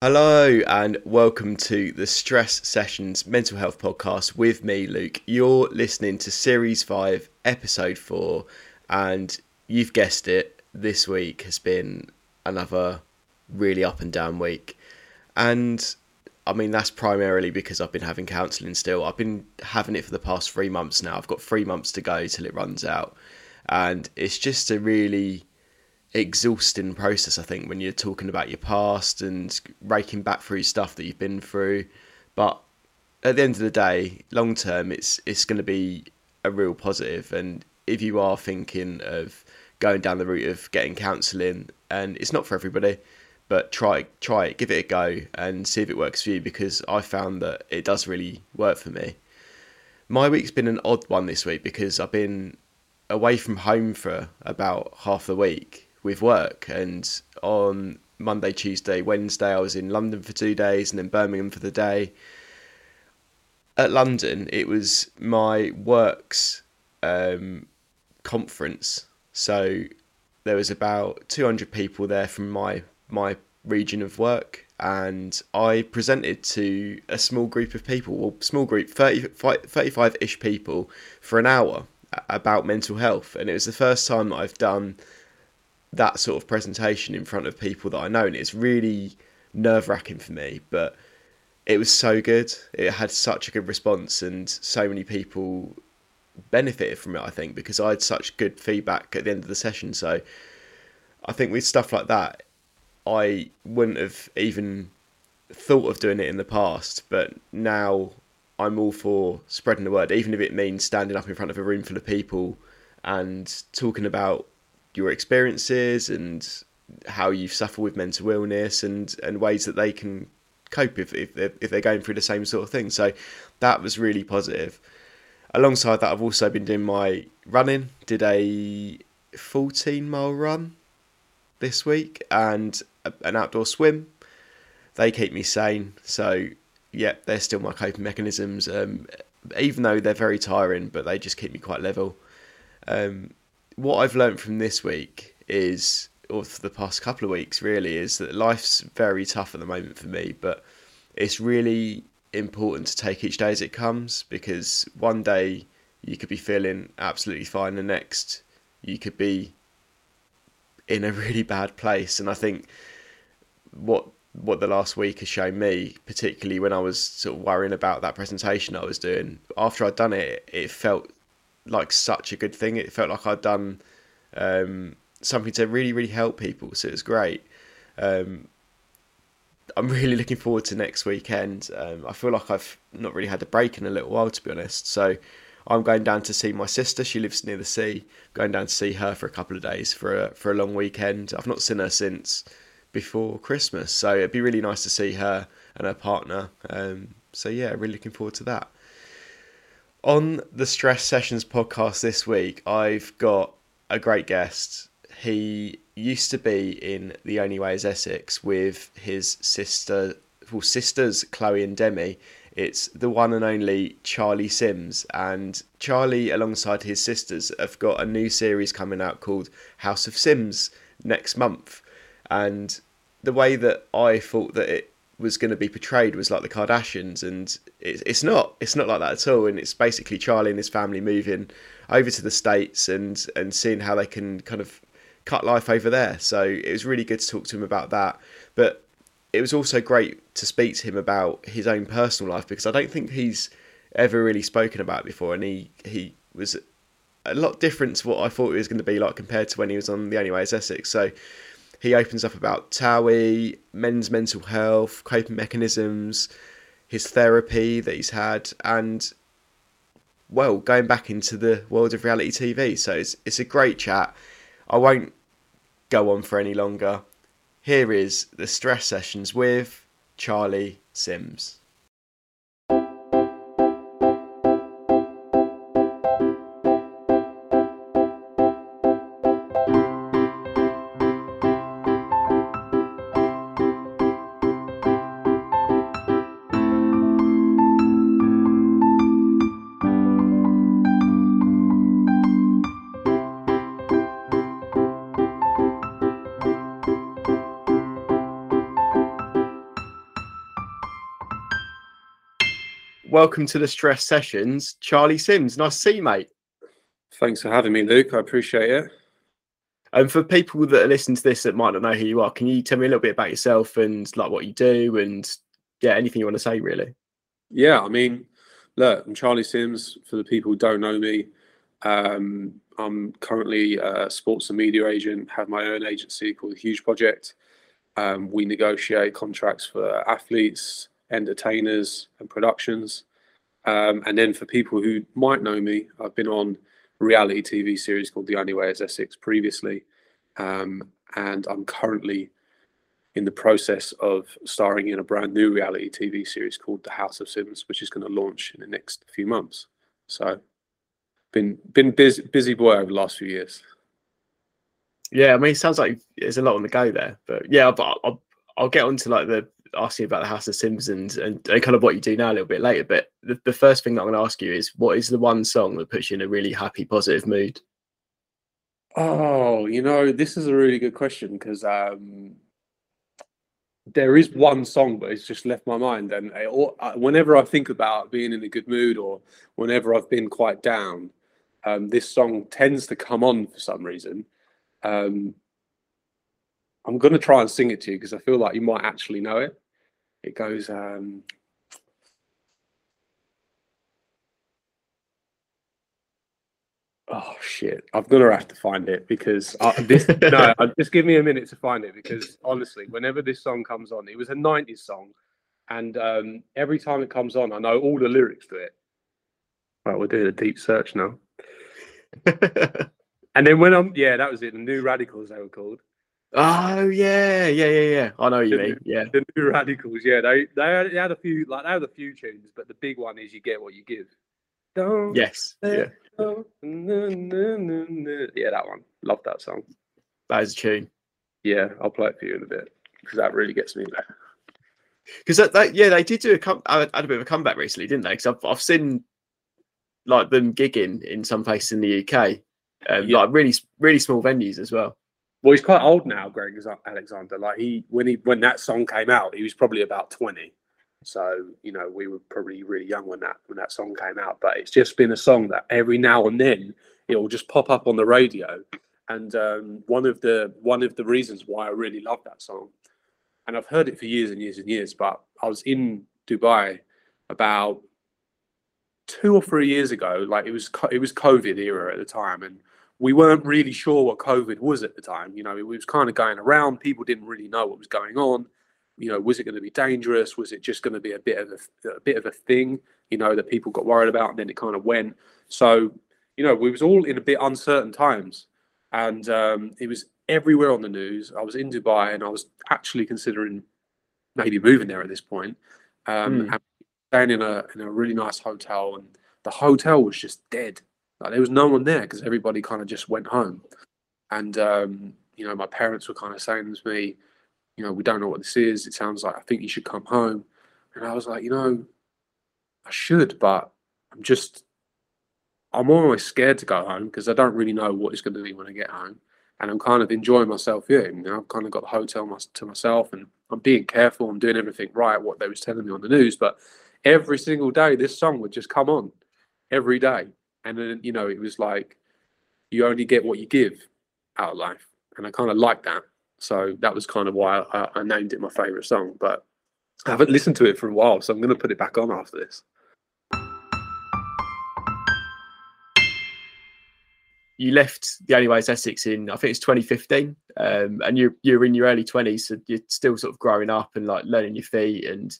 Hello and welcome to the Stress Sessions Mental Health Podcast with me, Luke. You're listening to Series 5, Episode 4, and you've guessed it, this week has been another really up and down week. And I mean, that's primarily because I've been having counselling still. I've been having it for the past three months now. I've got three months to go till it runs out. And it's just a really exhausting process, I think, when you're talking about your past and raking back through stuff that you've been through. But at the end of the day, long term, it's it's going to be a real positive. And if you are thinking of going down the route of getting counselling, and it's not for everybody, but try try it, give it a go, and see if it works for you. Because I found that it does really work for me. My week's been an odd one this week because I've been away from home for about half the week with work. And on Monday, Tuesday, Wednesday, I was in London for two days and then Birmingham for the day. At London, it was my works um, conference. So there was about 200 people there from my my region of work and I presented to a small group of people, well, small group, 30, 35-ish people for an hour about mental health. And it was the first time I've done that sort of presentation in front of people that I know, and it's really nerve wracking for me. But it was so good. It had such a good response, and so many people benefited from it. I think because I had such good feedback at the end of the session. So I think with stuff like that, I wouldn't have even thought of doing it in the past, but now I'm all for spreading the word, even if it means standing up in front of a room full of people and talking about your experiences and how you suffer with mental illness and, and ways that they can cope if, if, they're, if they're going through the same sort of thing. So that was really positive. Alongside that, I've also been doing my running, did a 14 mile run this week and a, an outdoor swim. They keep me sane. So, yeah, they're still my coping mechanisms, um, even though they're very tiring, but they just keep me quite level. Um, what I've learned from this week is, or for the past couple of weeks, really, is that life's very tough at the moment for me, but it's really important to take each day as it comes because one day you could be feeling absolutely fine, the next you could be in a really bad place. And I think what what the last week has shown me, particularly when I was sort of worrying about that presentation I was doing, after I'd done it, it felt like such a good thing. It felt like I'd done um, something to really, really help people. So it was great. Um, I'm really looking forward to next weekend. Um, I feel like I've not really had a break in a little while, to be honest. So I'm going down to see my sister. She lives near the sea. Going down to see her for a couple of days for a for a long weekend. I've not seen her since before Christmas, so it'd be really nice to see her and her partner. Um, so yeah, really looking forward to that. On the Stress Sessions podcast this week, I've got a great guest. He used to be in The Only Way is Essex with his sister, well, sisters Chloe and Demi. It's the one and only Charlie Sims, and Charlie, alongside his sisters, have got a new series coming out called House of Sims next month. And the way that I thought that it was going to be portrayed was like the Kardashians, and it's it's not. It's not like that at all. And it's basically Charlie and his family moving over to the states and and seeing how they can kind of cut life over there. So it was really good to talk to him about that. But it was also great to speak to him about his own personal life because I don't think he's ever really spoken about before, and he he was a lot different to what I thought he was going to be like compared to when he was on the Only Way is Essex. So he opens up about TOWIE, men's mental health, coping mechanisms, his therapy that he's had, and well, going back into the world of reality TV. So it's it's a great chat. I won't go on for any longer. Here is the stress sessions with Charlie Sims. Welcome to the stress sessions, Charlie Sims. Nice to see you, mate. Thanks for having me, Luke. I appreciate it. And for people that are listening to this that might not know who you are, can you tell me a little bit about yourself and like what you do and yeah, anything you want to say really? Yeah, I mean, look, I'm Charlie Sims. For the people who don't know me, um, I'm currently a sports and media agent. Have my own agency called the Huge Project. Um, we negotiate contracts for athletes, entertainers, and productions. Um, and then for people who might know me, I've been on reality TV series called The Only Way is Essex previously, um, and I'm currently in the process of starring in a brand new reality TV series called The House of Sims, which is going to launch in the next few months. So, been been busy busy boy over the last few years. Yeah, I mean, it sounds like there's a lot on the go there, but yeah, but I'll, I'll get onto like the asking about the House of Simpsons and, and, kind of what you do now a little bit later. But the, the first thing that I'm going to ask you is, what is the one song that puts you in a really happy, positive mood? Oh, you know, this is a really good question because um, there is one song, but it's just left my mind. And or, whenever I think about being in a good mood or whenever I've been quite down, um, this song tends to come on for some reason. Um, I'm going to try and sing it to you because I feel like you might actually know it. It goes, um, Oh shit! I'm gonna have to find it because uh, this. no, just give me a minute to find it because honestly, whenever this song comes on, it was a '90s song, and um, every time it comes on, I know all the lyrics to it. Right, we're doing a deep search now. and then when I'm, yeah, that was it. The New Radicals, they were called. Oh yeah, yeah, yeah, yeah. I know you the, mean. Yeah, the New Radicals. Yeah, they they had, they had a few like they had a few tunes, but the big one is "You Get What You Give." Don't yes, yeah. Yeah, that one. Love that song. That is a tune. Yeah, I'll play it for you in a bit because that really gets me there. Because that, that, yeah, they did do a come, had a bit of a comeback recently, didn't they? Because I've, I've seen like them gigging in some places in the UK, um, yeah. like really really small venues as well. Well, he's quite old now, Greg Alexander. Like he when he when that song came out, he was probably about twenty. So you know, we were probably really young when that when that song came out. But it's just been a song that every now and then it will just pop up on the radio. And um, one of the one of the reasons why I really love that song, and I've heard it for years and years and years. But I was in Dubai about two or three years ago. Like it was it was COVID era at the time, and we weren't really sure what COVID was at the time. You know, it was kind of going around. People didn't really know what was going on you know, was it going to be dangerous? Was it just going to be a bit of a, a bit of a thing, you know, that people got worried about, and then it kind of went. So, you know, we was all in a bit uncertain times, and um, it was everywhere on the news. I was in Dubai, and I was actually considering maybe moving there at this point, um, mm. and staying in a in a really nice hotel, and the hotel was just dead. Like there was no one there because everybody kind of just went home, and um, you know, my parents were kind of saying to me you know, we don't know what this is. It sounds like I think you should come home. And I was like, you know, I should, but I'm just, I'm almost scared to go home because I don't really know what it's going to be when I get home. And I'm kind of enjoying myself here. You know, I've kind of got the hotel to myself and I'm being careful. I'm doing everything right, what they was telling me on the news. But every single day, this song would just come on every day. And then, you know, it was like, you only get what you give out of life. And I kind of like that. So that was kind of why I, I named it my favorite song. But I haven't listened to it for a while, so I'm going to put it back on after this. You left the Only Way is Essex in I think it's 2015, um, and you you're in your early 20s, so you're still sort of growing up and like learning your feet and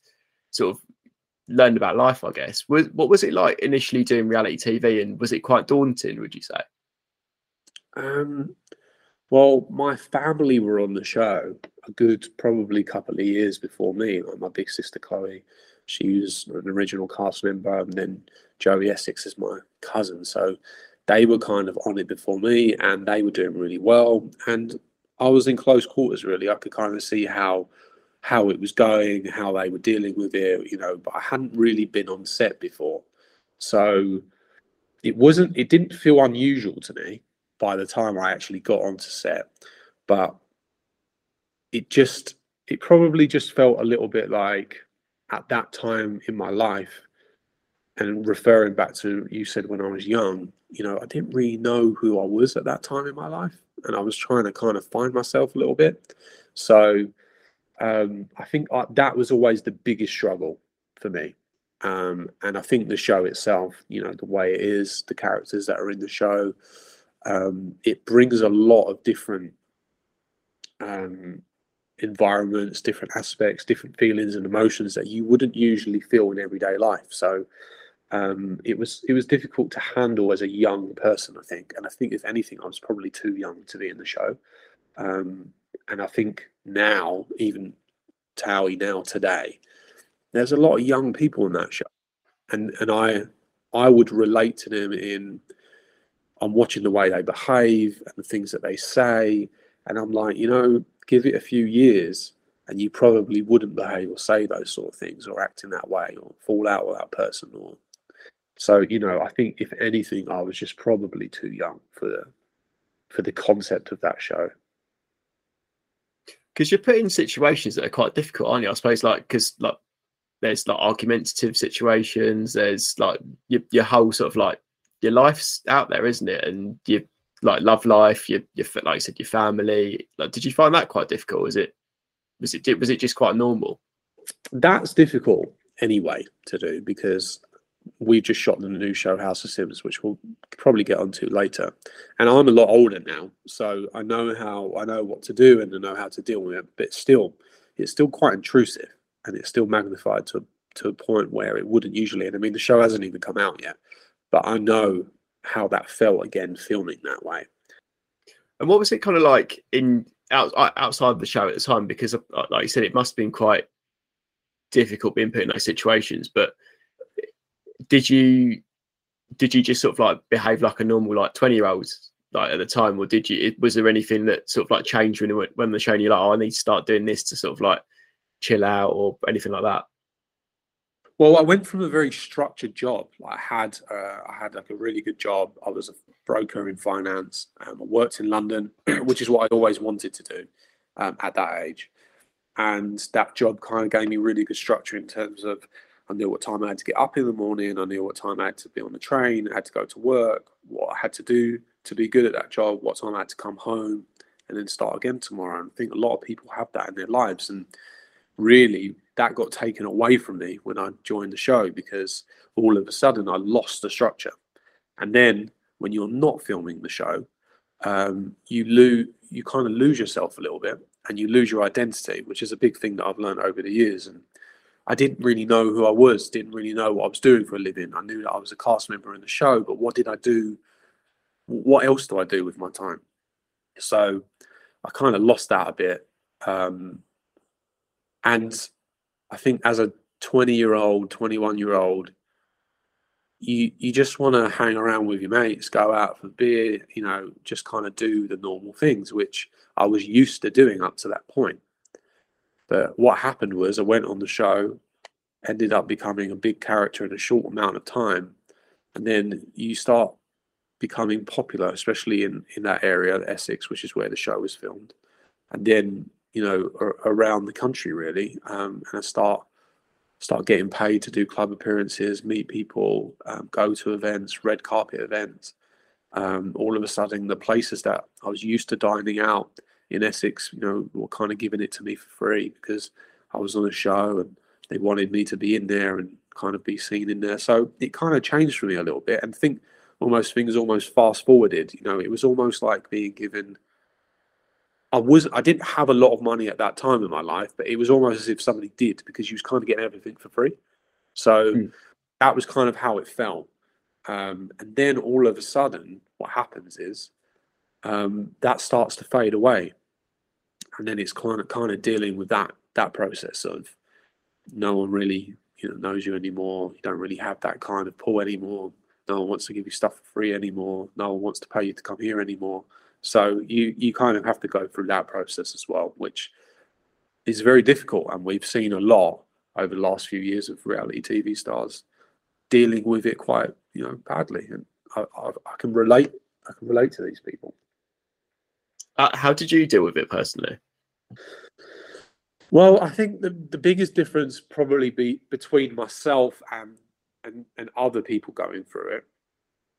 sort of learning about life. I guess. Was, what was it like initially doing reality TV, and was it quite daunting? Would you say? Um, well, my family were on the show a good probably couple of years before me. Like my big sister Chloe, she was an original cast member, and then Joey Essex is my cousin. So they were kind of on it before me, and they were doing really well. And I was in close quarters. Really, I could kind of see how how it was going, how they were dealing with it. You know, but I hadn't really been on set before, so it wasn't. It didn't feel unusual to me by the time I actually got onto set. But it just, it probably just felt a little bit like at that time in my life, and referring back to you said when I was young, you know, I didn't really know who I was at that time in my life, and I was trying to kind of find myself a little bit. So um, I think I, that was always the biggest struggle for me. Um, and I think the show itself, you know, the way it is, the characters that are in the show, um, it brings a lot of different um, environments, different aspects, different feelings and emotions that you wouldn't usually feel in everyday life. So um, it was it was difficult to handle as a young person, I think. And I think if anything, I was probably too young to be in the show. Um, and I think now, even Towie now today, there's a lot of young people in that show, and and I I would relate to them in I'm watching the way they behave and the things that they say, and I'm like, you know, give it a few years, and you probably wouldn't behave or say those sort of things or act in that way or fall out with that person or so you know i think if anything i was just probably too young for the for the concept of that show because you're put in situations that are quite difficult aren't you? I suppose like because like there's like argumentative situations there's like your, your whole sort of like your life's out there isn't it? And you like love life your, your like you said your family. Like did you find that quite difficult? Was it was it was it just quite normal? That's difficult anyway to do because we've just shot the new show House of Sims, which we'll probably get onto later. And I'm a lot older now, so I know how I know what to do and I know how to deal with it. But still, it's still quite intrusive, and it's still magnified to to a point where it wouldn't usually. And I mean, the show hasn't even come out yet, but I know how that felt again filming that way. And what was it kind of like in out, outside the show at the time? Because, uh, like you said, it must have been quite difficult being put in those situations, but did you did you just sort of like behave like a normal like 20 year old like at the time or did you was there anything that sort of like changed when when the showing you like oh i need to start doing this to sort of like chill out or anything like that? Well i went from a very structured job. Like i had uh, i had like a really good job. I was a broker in finance. Um, i worked in london which is what i always wanted to do um, at that age. And that job kind of gave me really good structure in terms of I knew what time I had to get up in the morning. I knew what time I had to be on the train. I had to go to work. What I had to do to be good at that job. What time I had to come home, and then start again tomorrow. And I think a lot of people have that in their lives, and really that got taken away from me when I joined the show because all of a sudden I lost the structure. And then when you're not filming the show, um, you lose you kind of lose yourself a little bit and you lose your identity, which is a big thing that I've learned over the years. And I didn't really know who I was, didn't really know what I was doing for a living. I knew that I was a cast member in the show, but what did I do? What else do I do with my time? So I kind of lost that a bit. Um, and I think as a 20 year old, 21 year old, you you just want to hang around with your mates, go out for beer, you know, just kind of do the normal things, which I was used to doing up to that point. But what happened was I went on the show, ended up becoming a big character in a short amount of time, and then you start becoming popular, especially in in that area, Essex, which is where the show was filmed, and then you know around the country really, um, and I start start getting paid to do club appearances, meet people, um, go to events, red carpet events. Um, all of a sudden, the places that I was used to dining out in Essex, you know, were kind of giving it to me for free because I was on a show and they wanted me to be in there and kind of be seen in there. So it kind of changed for me a little bit and think almost things almost fast forwarded. You know, it was almost like being given. I was I didn't have a lot of money at that time in my life, but it was almost as if somebody did because you was kind of getting everything for free. So mm. that was kind of how it felt. Um, and then all of a sudden, what happens is um, that starts to fade away and then it's kind of kind of dealing with that that process of no one really you know knows you anymore. You don't really have that kind of pull anymore. No one wants to give you stuff for free anymore. No one wants to pay you to come here anymore. So you you kind of have to go through that process as well, which is very difficult. And we've seen a lot over the last few years of reality TV stars dealing with it quite you know badly. And I, I, I can relate. I can relate to these people. Uh, how did you deal with it personally? Well, I think the, the biggest difference probably be between myself and and, and other people going through it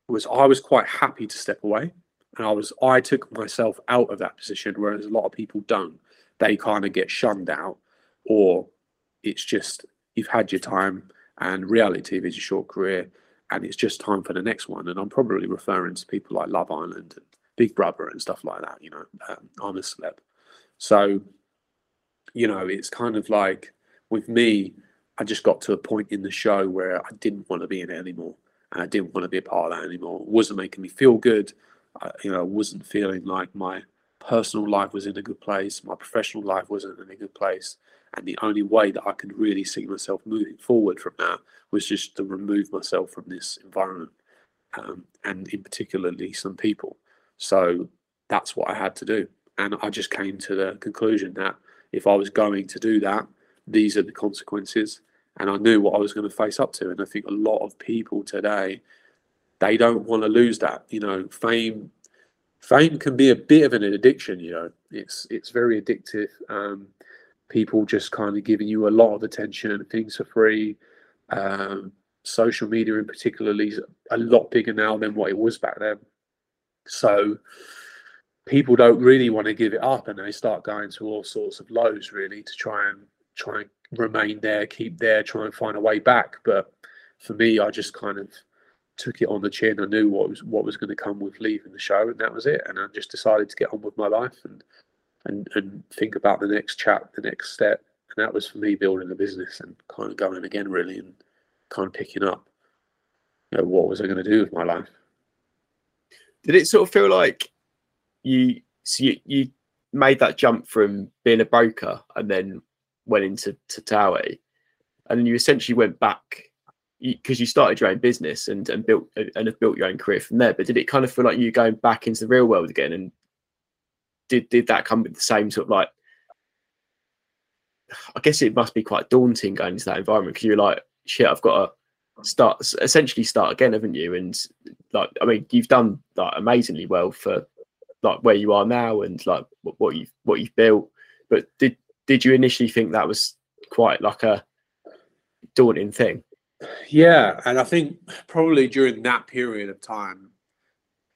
was I was quite happy to step away. And I was I took myself out of that position, whereas a lot of people don't. They kind of get shunned out, or it's just you've had your time and reality TV is a short career and it's just time for the next one. And I'm probably referring to people like Love Island and Big Brother and stuff like that, you know, um, I'm a celeb. So, you know, it's kind of like with me, I just got to a point in the show where I didn't want to be in it anymore. And I didn't want to be a part of that anymore. It wasn't making me feel good. I, you know, I wasn't feeling like my personal life was in a good place. My professional life wasn't in a good place. And the only way that I could really see myself moving forward from that was just to remove myself from this environment um, and, in particularly, some people. So that's what I had to do. And I just came to the conclusion that if I was going to do that, these are the consequences. And I knew what I was going to face up to. And I think a lot of people today, they don't want to lose that. You know, fame fame can be a bit of an addiction you know it's it's very addictive um, people just kind of giving you a lot of attention things for free. Um, social media, in particular, is a lot bigger now than what it was back then. So people don't really want to give it up, and they start going to all sorts of lows really to try and try and remain there, keep there, try and find a way back. But for me, I just kind of took it on the chin. I knew what was what was going to come with leaving the show, and that was it. And I just decided to get on with my life and and and think about the next chat, the next step. And that was for me building the business and kind of going again really and kind of picking up. You know, what was I going to do with my life? Did it sort of feel like you so you, you made that jump from being a broker and then went into to Towie, and you essentially went back because you, you, started your own business and and built and have built your own career from there. But did it kind of feel like you going back into the real world again and did did that come with the same sort of like? I guess it must be quite daunting going into that environment because you're like, shit, I've got to start essentially start again, haven't you? And like, I mean, you've done like amazingly well for like where you are now and like what you've what you've built. But did did you initially think that was quite like a daunting thing? Yeah, and I think probably during that period of time,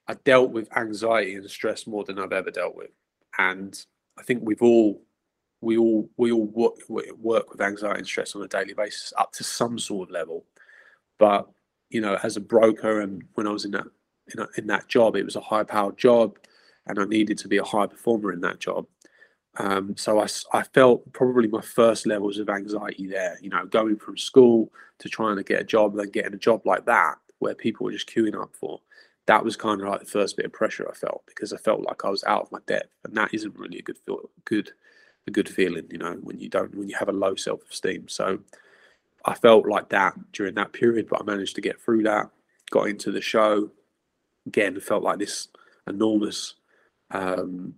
I dealt with anxiety and stress more than I've ever dealt with and I think we've all we all we all work, work with anxiety and stress on a daily basis up to some sort of level. But you know, as a broker, and when I was in that in, a, in that job, it was a high powered job, and I needed to be a high performer in that job. Um, so I, I felt probably my first levels of anxiety there. You know, going from school to trying to get a job, then getting a job like that where people were just queuing up for that was kind of like the first bit of pressure I felt because I felt like I was out of my depth, and that isn't really a good feel, good, a good feeling, you know, when you don't, when you have a low self esteem. So I felt like that during that period, but I managed to get through that, got into the show, again, felt like this enormous um,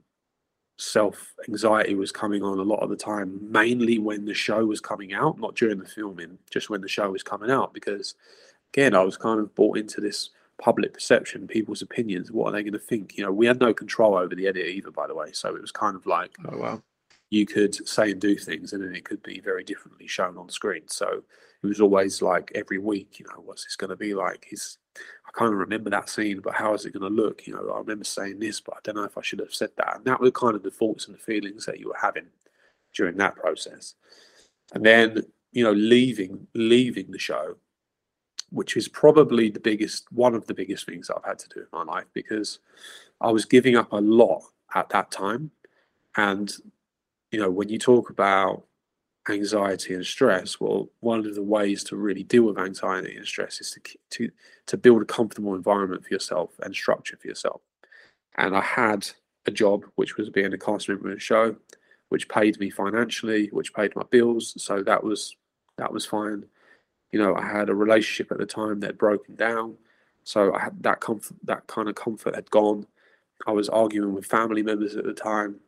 self anxiety was coming on a lot of the time, mainly when the show was coming out, not during the filming, just when the show was coming out, because again, I was kind of bought into this public perception, people's opinions, what are they going to think? You know, we had no control over the edit either, by the way. So it was kind of like, oh wow, you could say and do things, and then it could be very differently shown on screen. So it was always like every week, you know, what's this going to be like? Is I of remember that scene, but how is it going to look? You know, I remember saying this, but I don't know if I should have said that. And that were kind of the thoughts and the feelings that you were having during that process. And then, you know, leaving leaving the show which is probably the biggest, one of the biggest things that I've had to do in my life because I was giving up a lot at that time. And, you know, when you talk about anxiety and stress, well, one of the ways to really deal with anxiety and stress is to, to, to build a comfortable environment for yourself and structure for yourself. And I had a job, which was being a cast member in a show, which paid me financially, which paid my bills. So that was that was fine you know, I had a relationship at the time that had broken down. So I had that comfort, that kind of comfort had gone. I was arguing with family members at the time.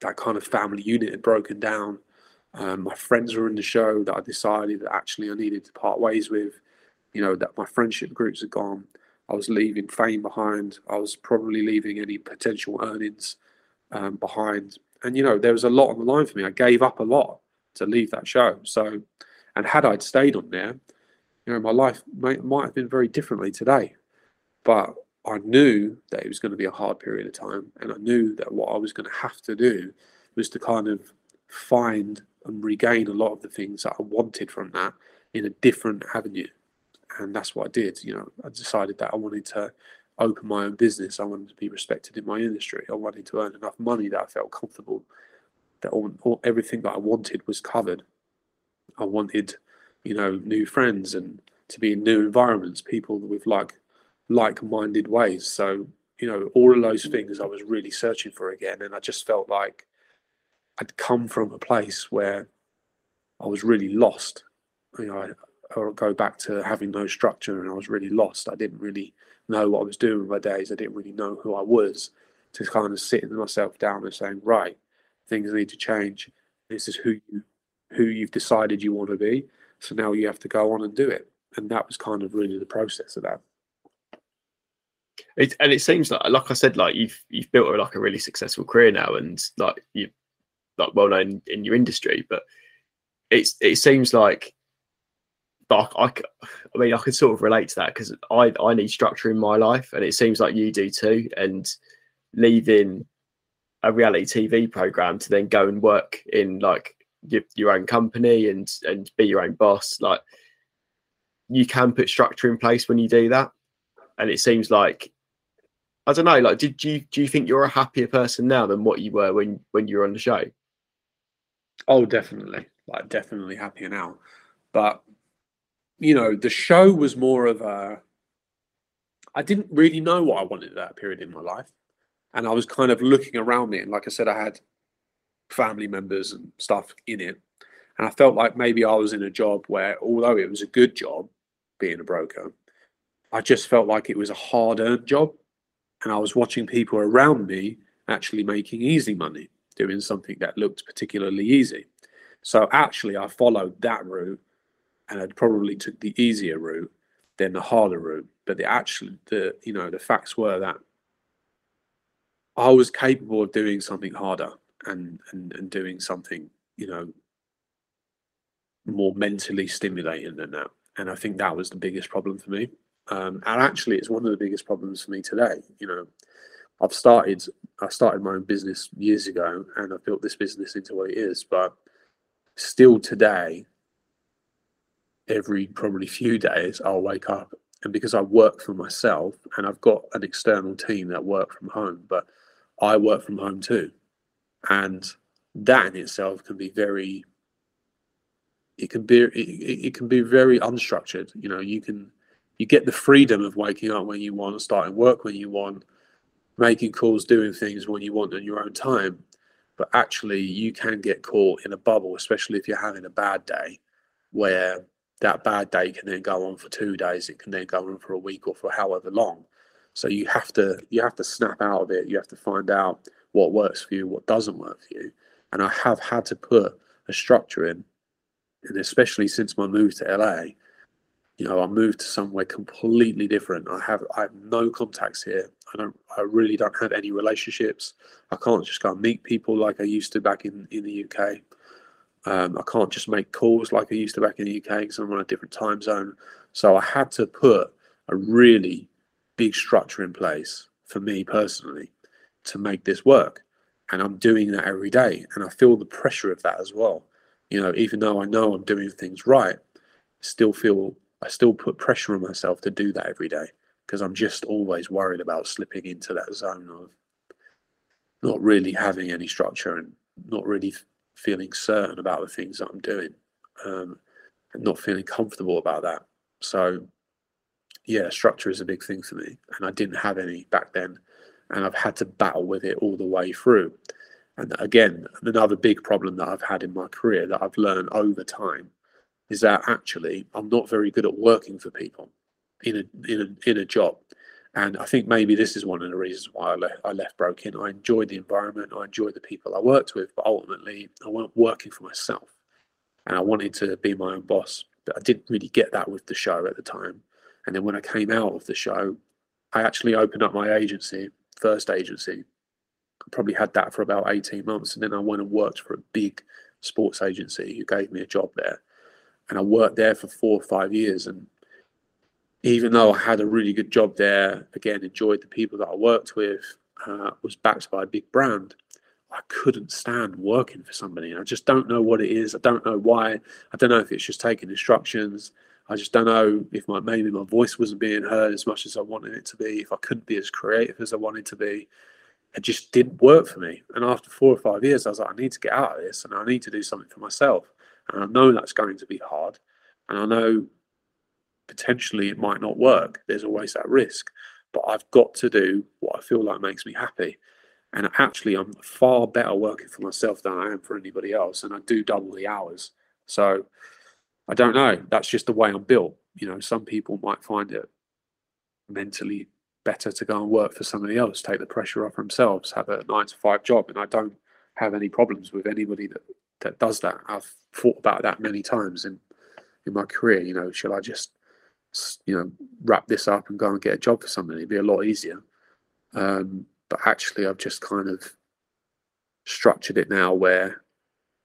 That kind of family unit had broken down. Um, my friends were in the show that I decided that actually I needed to part ways with. You know, that my friendship groups had gone. I was leaving fame behind. I was probably leaving any potential earnings um, behind. And, you know, there was a lot on the line for me. I gave up a lot to leave that show. So and had I stayed on there, you know, my life might, might have been very differently today. But I knew that it was going to be a hard period of time. And I knew that what I was going to have to do was to kind of find and regain a lot of the things that I wanted from that in a different avenue. And that's what I did. You know, I decided that I wanted to open my own business. I wanted to be respected in my industry. I wanted to earn enough money that I felt comfortable that all, all, everything that I wanted was covered. I wanted, you know, new friends and to be in new environments, people with like like-minded ways. So, you know, all of those things I was really searching for again, and I just felt like I'd come from a place where I was really lost. You know, I, I go back to having no structure, and I was really lost. I didn't really know what I was doing with my days. I didn't really know who I was. To kind of sitting myself down and saying, right, things need to change. This is who you who you've decided you want to be. So now you have to go on and do it. And that was kind of really the process of that. It, and it seems like, like I said, like you've you've built like a really successful career now, and like you like well known in your industry. But it's it seems like like I, I mean, I can sort of relate to that because I I need structure in my life, and it seems like you do too. And leaving a reality TV program to then go and work in like your, your own company and and be your own boss, like you can put structure in place when you do that. And it seems like I don't know, like did you do you think you're a happier person now than what you were when when you were on the show? Oh, definitely. Like definitely happier now. But you know, the show was more of a I didn't really know what I wanted at that period in my life. And I was kind of looking around me. And like I said, I had family members and stuff in it. And I felt like maybe I was in a job where, although it was a good job being a broker, I just felt like it was a hard earned job. And I was watching people around me actually making easy money, doing something that looked particularly easy. So actually, I followed that route and I probably took the easier route than the harder route. But the actual, the you know, the facts were that I was capable of doing something harder and and, and doing something, you know, more mentally stimulating than that. And I think that was the biggest problem for me. Um, and actually, it's one of the biggest problems for me today. You know, I've started I started my own business years ago, and I've built this business into what it is. But still today, every probably few days, I'll wake up, and because I work for myself, and I've got an external team that work from home, but I work from home too, and that in itself can be very. It can be it, it can be very unstructured. You know, you can you get the freedom of waking up when you want, starting work when you want, making calls, doing things when you want on your own time. But actually, you can get caught in a bubble, especially if you're having a bad day, where that bad day can then go on for two days. It can then go on for a week or for however long. So you have to you have to snap out of it. You have to find out what works for you, what doesn't work for you. And I have had to put a structure in, and especially since my move to LA, you know, I moved to somewhere completely different. I have I have no contacts here. I don't I really don't have any relationships. I can't just go and meet people like I used to back in, in the UK. Um, I can't just make calls like I used to back in the UK because I'm on a different time zone. So I had to put a really big structure in place for me personally to make this work. And I'm doing that every day. And I feel the pressure of that as well. You know, even though I know I'm doing things right, still feel I still put pressure on myself to do that every day because I'm just always worried about slipping into that zone of not really having any structure and not really feeling certain about the things that I'm doing um, and not feeling comfortable about that. So, yeah, structure is a big thing for me. And I didn't have any back then. And I've had to battle with it all the way through. And again, another big problem that I've had in my career that I've learned over time is that actually I'm not very good at working for people in a in a in a job. And I think maybe this is one of the reasons why I left, I left broking. I enjoyed the environment, I enjoyed the people I worked with, but ultimately I wasn't working for myself. And I wanted to be my own boss. But I didn't really get that with the show at the time. And then when I came out of the show, I actually opened up my agency, first agency. I probably had that for about 18 months. And then I went and worked for a big sports agency who gave me a job there and I worked there for four or five years. And even though I had a really good job there, again, enjoyed the people that I worked with, uh, was backed by a big brand. I couldn't stand working for somebody. I just don't know what it is. I don't know why. I don't know if it's just taking instructions. I just don't know if my maybe my voice wasn't being heard as much as I wanted it to be. If I couldn't be as creative as I wanted to be, it just didn't work for me. And after four or five years, I was like, I need to get out of this, and I need to do something for myself. And I know that's going to be hard, and I know potentially it might not work. There's always that risk, but I've got to do what I feel like makes me happy. And actually, I'm far better working for myself than I am for anybody else. And I do double the hours. So I don't know. That's just the way I'm built. You know, some people might find it mentally better to go and work for somebody else, take the pressure off themselves, have a nine to five job. And I don't have any problems with anybody that, that does that. I've thought about that many times in, in my career. You know, shall I just, you know, wrap this up and go and get a job for somebody? It'd be a lot easier. Um, but actually I've just kind of structured it now where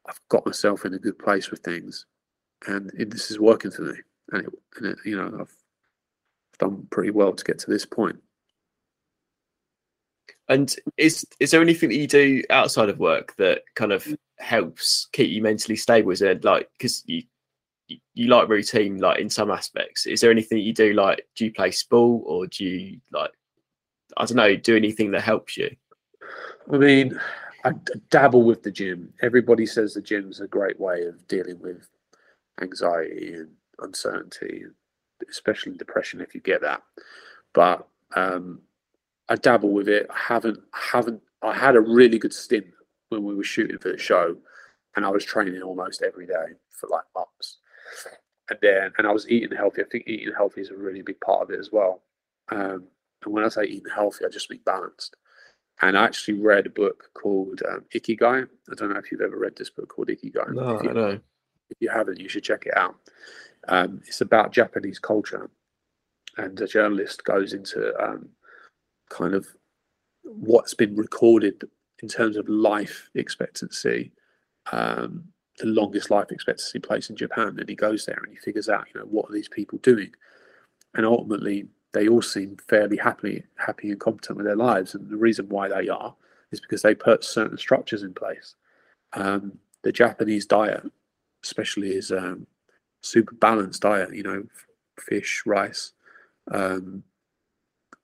I've got myself in a good place with things, and it, this is working for me. And, it, and it, you know, I've done pretty well to get to this point. And is is there anything that you do outside of work that kind of helps keep you mentally stable? Is it like because you you like routine like in some aspects? Is there anything you do like do you play sport or do you like I don't know, do anything that helps you? I mean, I dabble with the gym. Everybody says the gym's a great way of dealing with anxiety and uncertainty, especially depression if you get that. But um, I dabble with it. I haven't, haven't. I had a really good stint when we were shooting for the show, and I was training almost every day for like months. And then, and I was eating healthy. I think eating healthy is a really big part of it as well. Um, and when I say eating healthy, I just mean balanced. And I actually read a book called um, Ikigai. I don't know if you've ever read this book called Ikigai. No, if you, I know. If you haven't, you should check it out. Um, it's about Japanese culture, and a journalist goes into um, kind of what's been recorded in terms of life expectancy, um, the longest life expectancy place in Japan. And he goes there and he figures out, you know, what are these people doing? And ultimately, they all seem fairly happy, happy and competent with their lives. And the reason why they are is because they put certain structures in place. Um, the Japanese diet, especially, is um, super balanced diet. You know, fish, rice, um,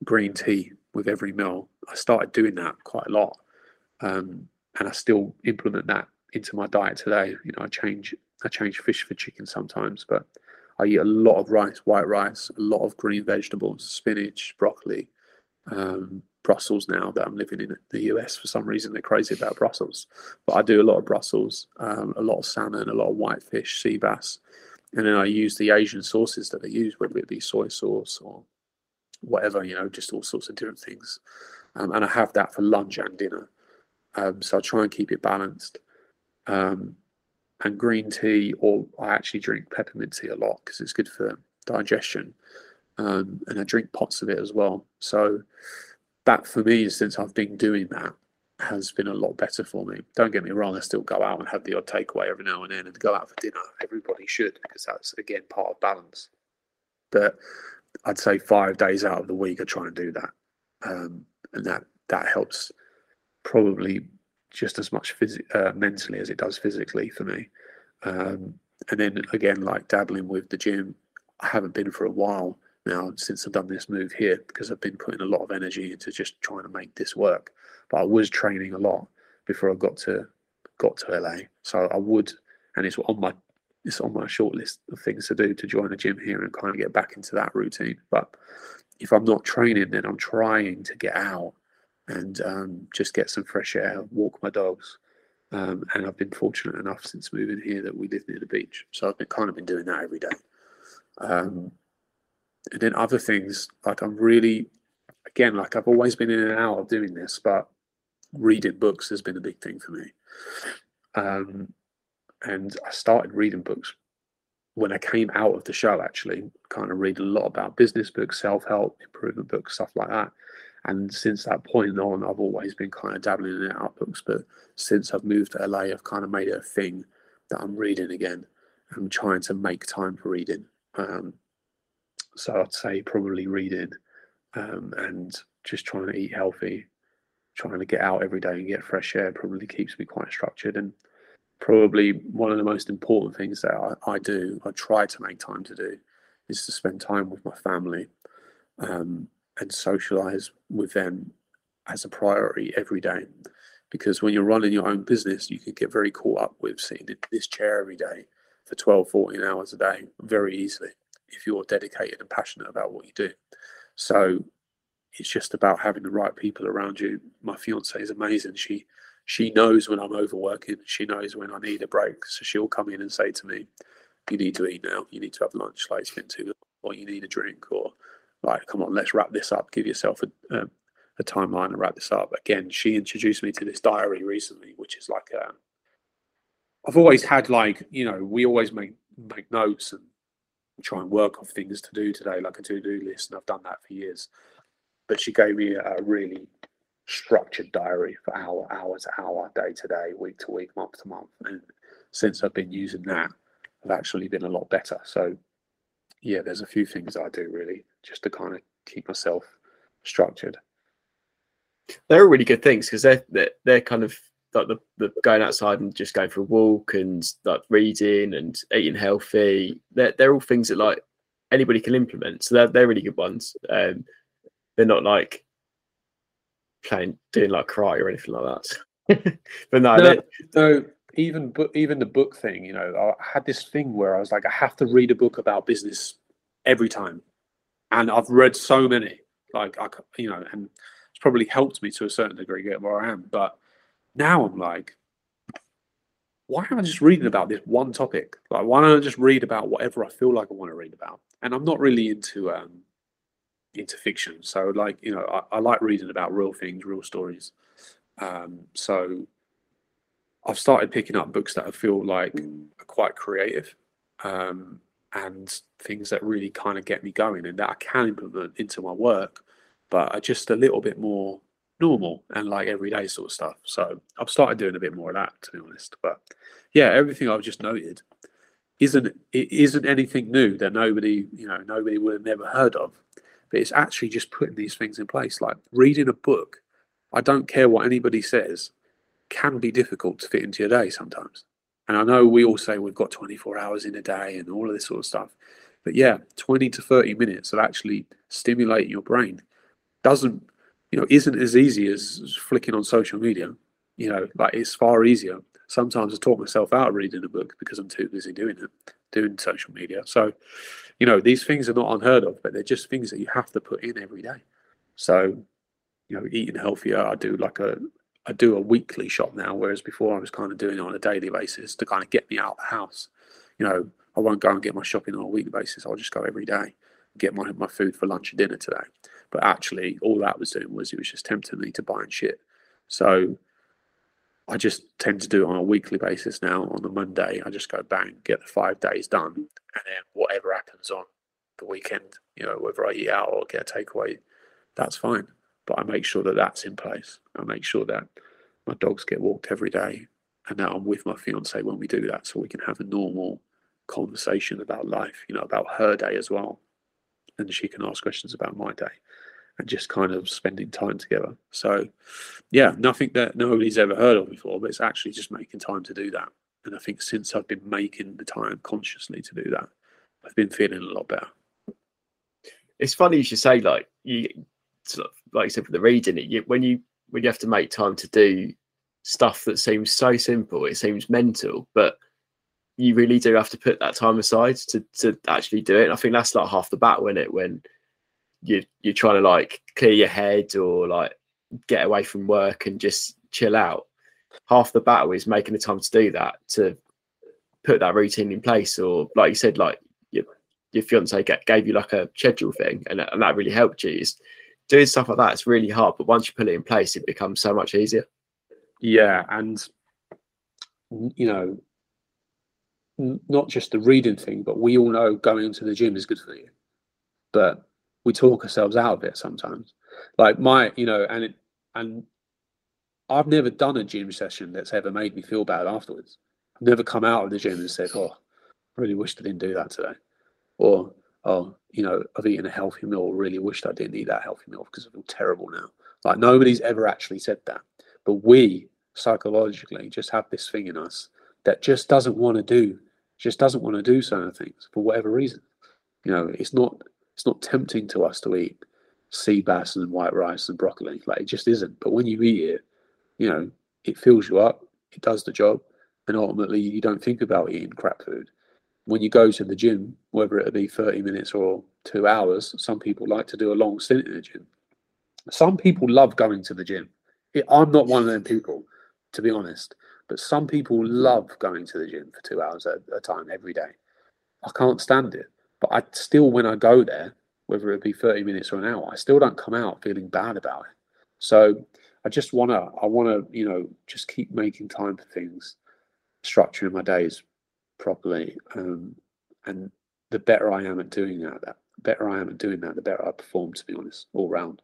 green tea with every meal. I started doing that quite a lot, um, and I still implement that into my diet today. You know, I change I change fish for chicken sometimes, but I eat a lot of rice, white rice, a lot of green vegetables, spinach, broccoli, um, Brussels now that I'm living in the US. For some reason, they're crazy about Brussels. But I do a lot of Brussels, um, a lot of salmon, a lot of white fish, sea bass. And then I use the Asian sauces that they use, whether it be soy sauce or whatever, you know, just all sorts of different things. Um, and I have that for lunch and dinner. Um, so I try and keep it balanced. Um, and green tea, or I actually drink peppermint tea a lot because it's good for digestion. Um, and I drink pots of it as well. So that for me, since I've been doing that, has been a lot better for me. Don't get me wrong, I still go out and have the odd takeaway every now and then and go out for dinner. Everybody should because that's again part of balance. But I'd say five days out of the week I try and do that, um, and that that helps probably just as much phys- uh, mentally as it does physically for me. Um, and then again, like dabbling with the gym, I haven't been for a while now since I've done this move here because I've been putting a lot of energy into just trying to make this work. But I was training a lot before I got to got to LA, so I would, and it's on my it's on my short list of things to do to join a gym here and kind of get back into that routine. But if I'm not training, then I'm trying to get out and um, just get some fresh air, walk my dogs. Um, and I've been fortunate enough since moving here that we live near the beach, so I've been kind of been doing that every day. Um, and then other things like I'm really, again, like I've always been in and out of doing this, but reading books has been a big thing for me. Um, and I started reading books when I came out of the show. Actually, kind of read a lot about business books, self help, improvement books, stuff like that. And since that point on, I've always been kind of dabbling in art books. But since I've moved to LA, I've kind of made it a thing that I'm reading again. I'm trying to make time for reading. Um, so I'd say probably reading um, and just trying to eat healthy, trying to get out every day and get fresh air probably keeps me quite structured. And probably one of the most important things that I, I do, I try to make time to do, is to spend time with my family um, and socialize with them as a priority every day. Because when you're running your own business, you can get very caught up with sitting in this chair every day for 12, 14 hours a day very easily if you're dedicated and passionate about what you do. So it's just about having the right people around you. My fiance is amazing. She she knows when I'm overworking. She knows when I need a break. So she'll come in and say to me, "You need to eat now. You need to have lunch. Like it's been too long, or you need a drink, or like come on, let's wrap this up. Give yourself a, a, a timeline to wrap this up." Again, she introduced me to this diary recently, which is like a. I've always had like you know we always make make notes and try and work off things to do today, like a to do list, and I've done that for years. But she gave me a really structured diary for hour, hour to hour, day to day, week to week, month to month. And since I've been using that, I've actually been a lot better. So, yeah, there's a few things I do really just to kind of keep myself structured. They're really good things because they're, they're they're kind of like the, the going outside and just going for a walk and like reading and eating healthy. They're they're all things that like anybody can implement. So they're they're really good ones. Um, they're not like playing doing like karate or anything like that. but no, no, no, even but even the book thing, you know, I had this thing where I was like, I have to read a book about business every time, and I've read so many, like I, you know, and it's probably helped me to a certain degree get where I am. But now I'm like, why am I just reading about this one topic? Like, why don't I just read about whatever I feel like I want to read about? And I'm not really into um, into fiction. So like you know, I, I like reading about real things, real stories. Um, so I've started picking up books that I feel like are quite creative um, and things that really kind of get me going and that I can implement into my work, but are just a little bit more normal and like everyday sort of stuff. So I've started doing a bit more of that to be honest. But yeah, everything I've just noted isn't it isn't anything new that nobody you know nobody would have never heard of but it's actually just putting these things in place. Like reading a book, I don't care what anybody says, can be difficult to fit into your day sometimes. And I know we all say we've got 24 hours in a day and all of this sort of stuff. But yeah, 20 to 30 minutes of actually stimulating your brain doesn't, you know, isn't as easy as flicking on social media. You know, like it's far easier. Sometimes I talk myself out of reading a book because I'm too busy doing it, doing social media. So you know, these things are not unheard of, but they're just things that you have to put in every day. So, you know, eating healthier, I do like a I do a weekly shop now, whereas before I was kind of doing it on a daily basis to kind of get me out of the house. You know, I won't go and get my shopping on a weekly basis. I'll just go every day, get my my food for lunch and dinner today. But actually, all that was doing was it was just tempting me to buy and shit. So I just tend to do it on a weekly basis now. On the Monday, I just go bang, get the five days done, and then whatever happens on the weekend, you know, whether I eat out or get a takeaway, that's fine. But I make sure that that's in place. I make sure that my dogs get walked every day, and that I'm with my fiance when we do that, so we can have a normal conversation about life, you know, about her day as well, and she can ask questions about my day and just kind of spending time together. So, yeah, nothing that nobody's ever heard of before, but it's actually just making time to do that. And I think since I've been making the time consciously to do that, I've been feeling a lot better. It's funny as you should say like you, sort of, like you said for the reading it. You, when you when you have to make time to do stuff that seems so simple, it seems mental, but you really do have to put that time aside to to actually do it. And I think that's like half the battle in it when you you're trying to like clear your head or like get away from work and just chill out. Half the battle is making the time to do that to put that routine in place, or like you said, like your your fiance get, gave you like a schedule thing, and, and that really helped you. Is doing stuff like that. It's really hard, but once you put it in place, it becomes so much easier. Yeah, and you know, not just the reading thing, but we all know going to the gym is good for you. But we talk ourselves out of it sometimes. Like my, you know, and it, and I've never done a gym session that's ever made me feel bad afterwards. I've never come out of the gym and said, "Oh, I really wished I didn't do that today," or oh, you know, I've eaten a healthy meal. Really wished I didn't eat that healthy meal because I feel terrible now. Like nobody's ever actually said that, but we psychologically just have this thing in us that just doesn't want to do, just doesn't want to do certain things for whatever reason. You know, it's not it's not tempting to us to eat sea bass and white rice and broccoli. Like it just isn't. But when you eat it, you know, it fills you up, it does the job, and ultimately you don't think about eating crap food. When you go to the gym, whether it be 30 minutes or two hours, some people like to do a long stint in the gym. Some people love going to the gym. I'm not one of them people, to be honest. But some people love going to the gym for two hours at a time every day. I can't stand it. But I still, when I go there, whether it be 30 minutes or an hour, I still don't come out feeling bad about it. So I just want to, I want to, you know, just keep making time for things, structuring my days properly. Um, and the better I am at doing that, the better I am at doing that, the better I perform, to be honest, all round.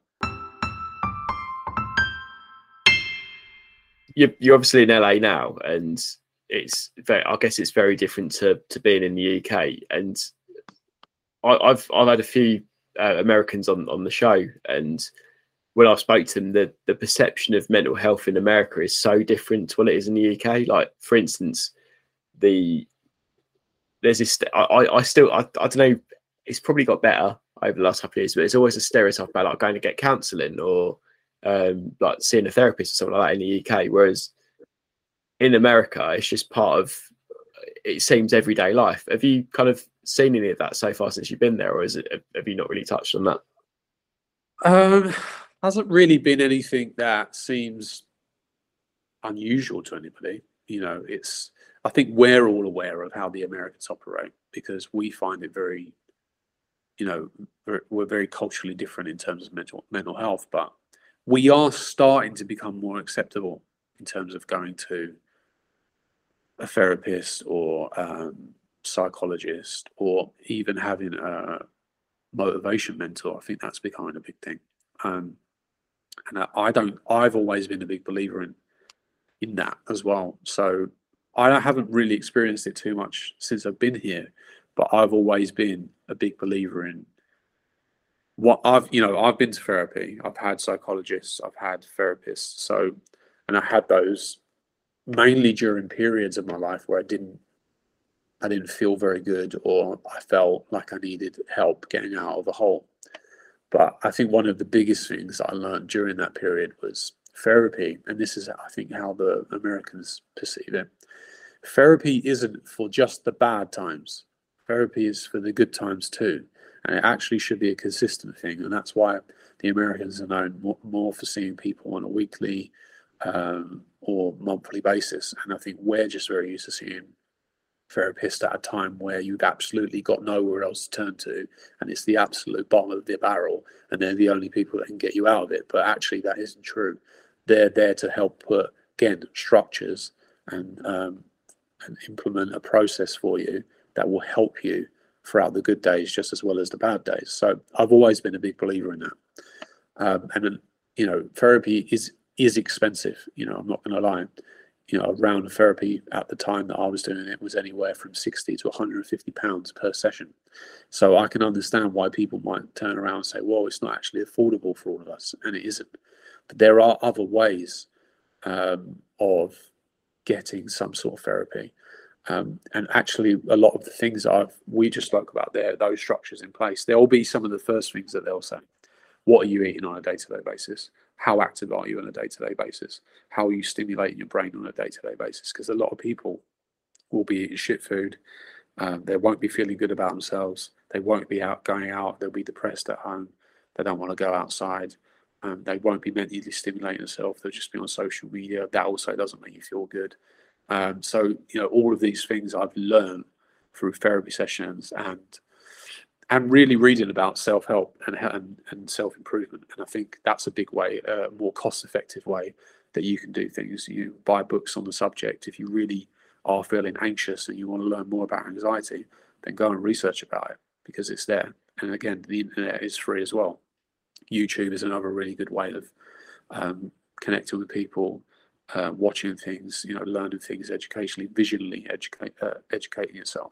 You're obviously in LA now, and it's very, I guess it's very different to, to being in the UK. And I, have I've had a few uh, Americans on, on the show, and when I spoke to them, the, the perception of mental health in America is so different to what it is in the UK. Like, for instance, the there's this. I, I still I, I don't know. It's probably got better over the last couple of years, but it's always a stereotype about like going to get counselling or um, like seeing a therapist or something like that in the UK. Whereas in America, it's just part of it seems everyday life. Have you kind of seen any of that so far since you've been there, or is it have you not really touched on that? Um, hasn't really been anything that seems unusual to anybody. You know, it's I think we're all aware of how the Americans operate because we find it very, you know, we're very culturally different in terms of mental mental health, but we are starting to become more acceptable in terms of going to a therapist or um, psychologist or even having a motivation mentor. I think that's becoming a big thing. Um, and I don't. I've always been a big believer in in that as well. So I haven't really experienced it too much since I've been here, but I've always been a big believer in what I've, you know, I've been to therapy, I've had psychologists, I've had therapists. So, and I had those mainly during periods of my life where I didn't, I didn't feel very good or I felt like I needed help getting out of a hole. But I think one of the biggest things I learned during that period was therapy. And this is, I think, how the Americans perceive it therapy isn't for just the bad times. Therapy is for the good times too. And it actually should be a consistent thing. And that's why the Americans are known more, for seeing people on a weekly um, or monthly basis. And I think we're just very used to seeing therapists at a time where you've absolutely got nowhere else to turn to. And it's the absolute bottom of the barrel. And they're the only people that can get you out of it. But actually, that isn't true. They're there to help put, again, structures and um, and implement a process for you that will help you throughout the good days just as well as the bad days. So I've always been a big believer in that. Um, and you know, therapy is is expensive. You know, I'm not going to lie. You know, a round of therapy at the time that I was doing it was anywhere from 60 to 150 pounds per session. So I can understand why people might turn around and say, "Well, it's not actually affordable for all of us," and it isn't. But there are other ways um, of getting some sort of therapy. Um, and actually, a lot of the things that I've we just spoke about there, those structures in place, they'll be some of the first things that they'll say. What are you eating on a day-to-day basis? How active are you on a day-to-day basis? How are you stimulating your brain on a day-to-day basis? Because a lot of people will be eating shit food. Um, they won't be feeling good about themselves. They won't be out going out. They'll be depressed at home. They don't want to go outside. Um, they won't be mentally stimulating themselves. They'll just be on social media. That also doesn't make you feel good. Um, so you know, all of these things I've learned through therapy sessions and and really reading about self help and and, and self improvement. And I think that's a big way, a more cost effective way that you can do things. You buy books on the subject if you really are feeling anxious and you want to learn more about anxiety, then go and research about it because it's there. And again, the internet is free as well. YouTube is another really good way of um, connecting with people, uh, watching things, you know, learning things educationally, visually educate, uh, educating yourself.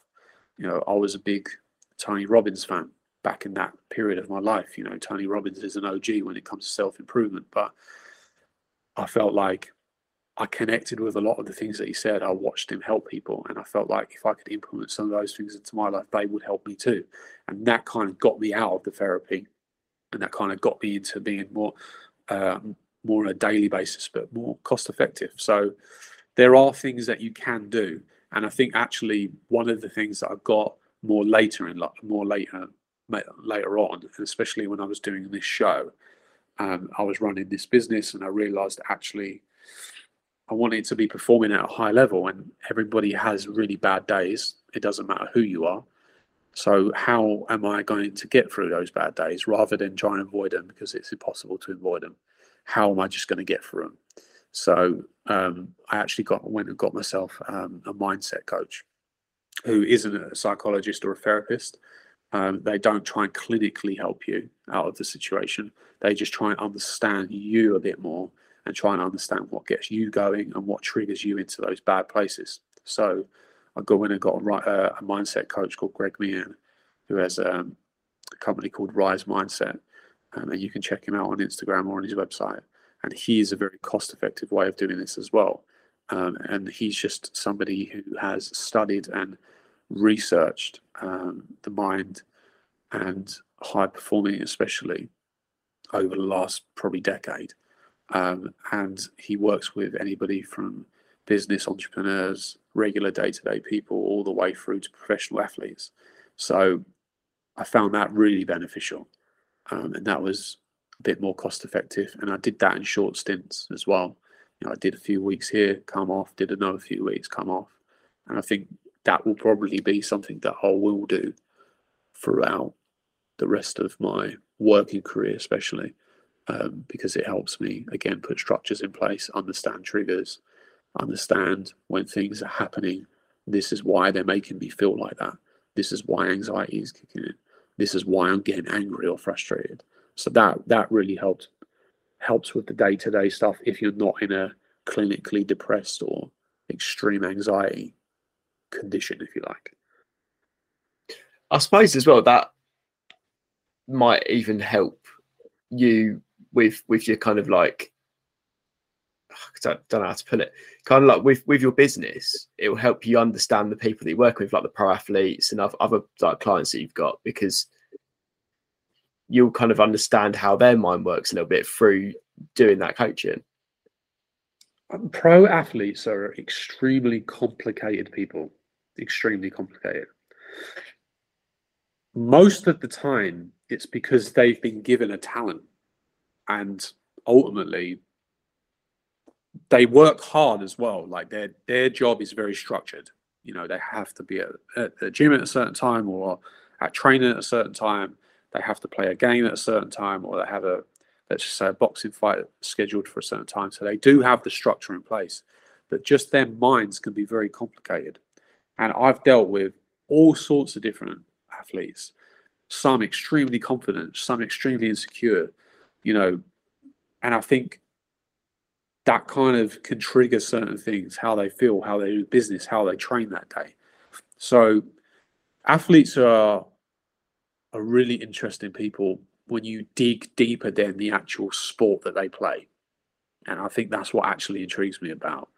You know, I was a big Tony Robbins fan back in that period of my life. You know, Tony Robbins is an OG when it comes to self improvement, but I felt like I connected with a lot of the things that he said. I watched him help people, and I felt like if I could implement some of those things into my life, they would help me too. And that kind of got me out of the therapy, and that kind of got me into being more, uh, more on a daily basis, but more cost effective. So there are things that you can do, and I think actually one of the things that I've got more later in more later later on, and especially when I was doing this show, um, I was running this business, and I realised actually I wanted to be performing at a high level, and everybody has really bad days. It doesn't matter who you are. So, how am I going to get through those bad days rather than try and avoid them because it's impossible to avoid them? How am I just going to get through them? So, um, I actually got went and got myself um, a mindset coach who isn't a psychologist or a therapist. Um, they don't try and clinically help you out of the situation. They just try and understand you a bit more and try and understand what gets you going and what triggers you into those bad places. So I go in and got a, uh, a mindset coach called Greg Meehan, who has um, a company called Rise Mindset. Um, and you can check him out on Instagram or on his website. And he is a very cost effective way of doing this as well. Um, and he's just somebody who has studied and researched um, the mind and high performing, especially over the last probably decade. Um, and he works with anybody from business entrepreneurs, regular day to day people, all the way through to professional athletes. So I found that really beneficial. Um, and that was a bit more cost effective. And I did that in short stints as well. You know, I did a few weeks here, come off, did another few weeks, come off. And I think that will probably be something that I will do throughout the rest of my working career, especially um, because it helps me again put structures in place, understand triggers, understand when things are happening. This is why they're making me feel like that. This is why anxiety is kicking in. This is why I'm getting angry or frustrated. So that that really helps helps with the day to day stuff if you're not in a clinically depressed or extreme anxiety condition, if you like. I suppose as well that might even help you with with your kind of like I don't, know how to put it. Kind of like with with your business, it will help you understand the people that you work with, like the pro athletes and other like clients that you've got, because you'll kind of understand how their mind works a little bit through doing that coaching. Um, pro athletes are extremely complicated people, extremely complicated. Most of the time, it's because they've been given a talent and ultimately they work hard as well. Like their their job is very structured. You know, they have to be at, at the gym at a certain time or at training at a certain time. They have to play a game at a certain time, or they have a let's just say a boxing fight scheduled for a certain time. So they do have the structure in place, but just their minds can be very complicated. And I've dealt with all sorts of different athletes, some extremely confident, some extremely insecure, you know, and I think that kind of can trigger certain things, how they feel, how they do business, how they train that day. So athletes are are really interesting people when you dig deeper than the actual sport that they play. And I think that's what actually intrigues me about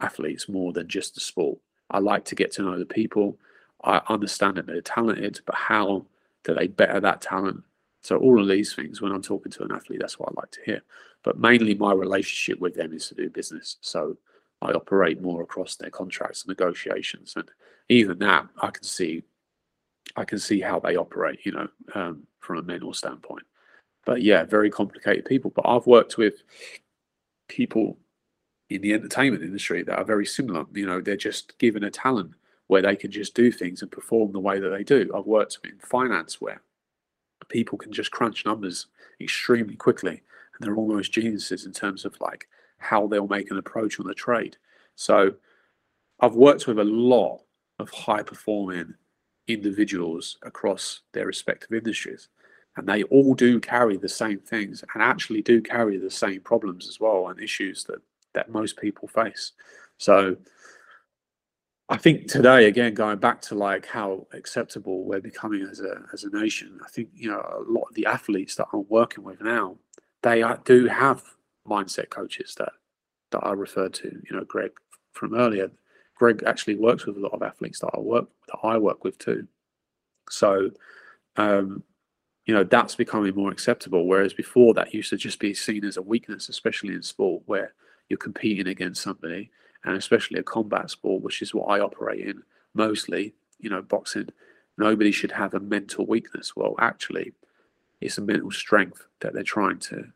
athletes more than just the sport. I like to get to know the people. I understand that they're talented, but how do they better that talent? So all of these things, when I'm talking to an athlete, that's what I like to hear. But mainly my relationship with them is to do business. So I operate more across their contracts and negotiations, and even that I can see, I can see how they operate, you know, um, from a mental standpoint. But yeah, very complicated people. But I've worked with people in the entertainment industry that are very similar. You know, they're just given a talent where they can just do things and perform the way that they do. I've worked in finance where people can just crunch numbers extremely quickly and they're almost geniuses in terms of like how they'll make an approach on the trade so i've worked with a lot of high performing individuals across their respective industries and they all do carry the same things and actually do carry the same problems as well and issues that that most people face so I think today, again, going back to like how acceptable we're becoming as a as a nation, I think you know a lot of the athletes that I'm working with now, they do have mindset coaches that that I referred to. You know, Greg from earlier. Greg actually works with a lot of athletes that I work that I work with too. So, um, you know, that's becoming more acceptable. Whereas before, that used to just be seen as a weakness, especially in sport where you're competing against somebody and especially a combat sport, which is what I operate in mostly, you know, boxing, nobody should have a mental weakness. Well, actually, it's a mental strength that they're trying to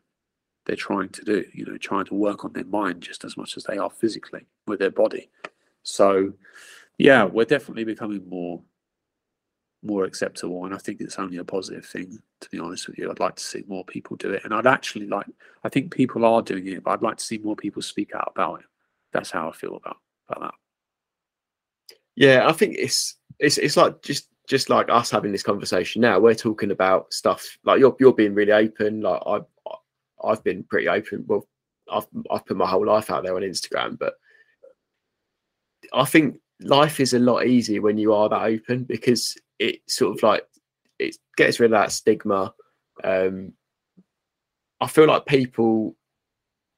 they're trying to do, you know, trying to work on their mind just as much as they are physically with their body. So yeah, we're definitely becoming more more acceptable and I think it's only a positive thing to be honest with you. I'd like to see more people do it and I'd actually like I think people are doing it, but I'd like to see more people speak out about it that's how I feel about about that. Yeah, I think it's it's it's like just just like us having this conversation now. We're talking about stuff like you're you're being really open. Like I've I've been pretty open. Well, I've I've put my whole life out there on Instagram, but I think life is a lot easier when you are that open because it sort of like it gets rid of that stigma. Um, I feel like people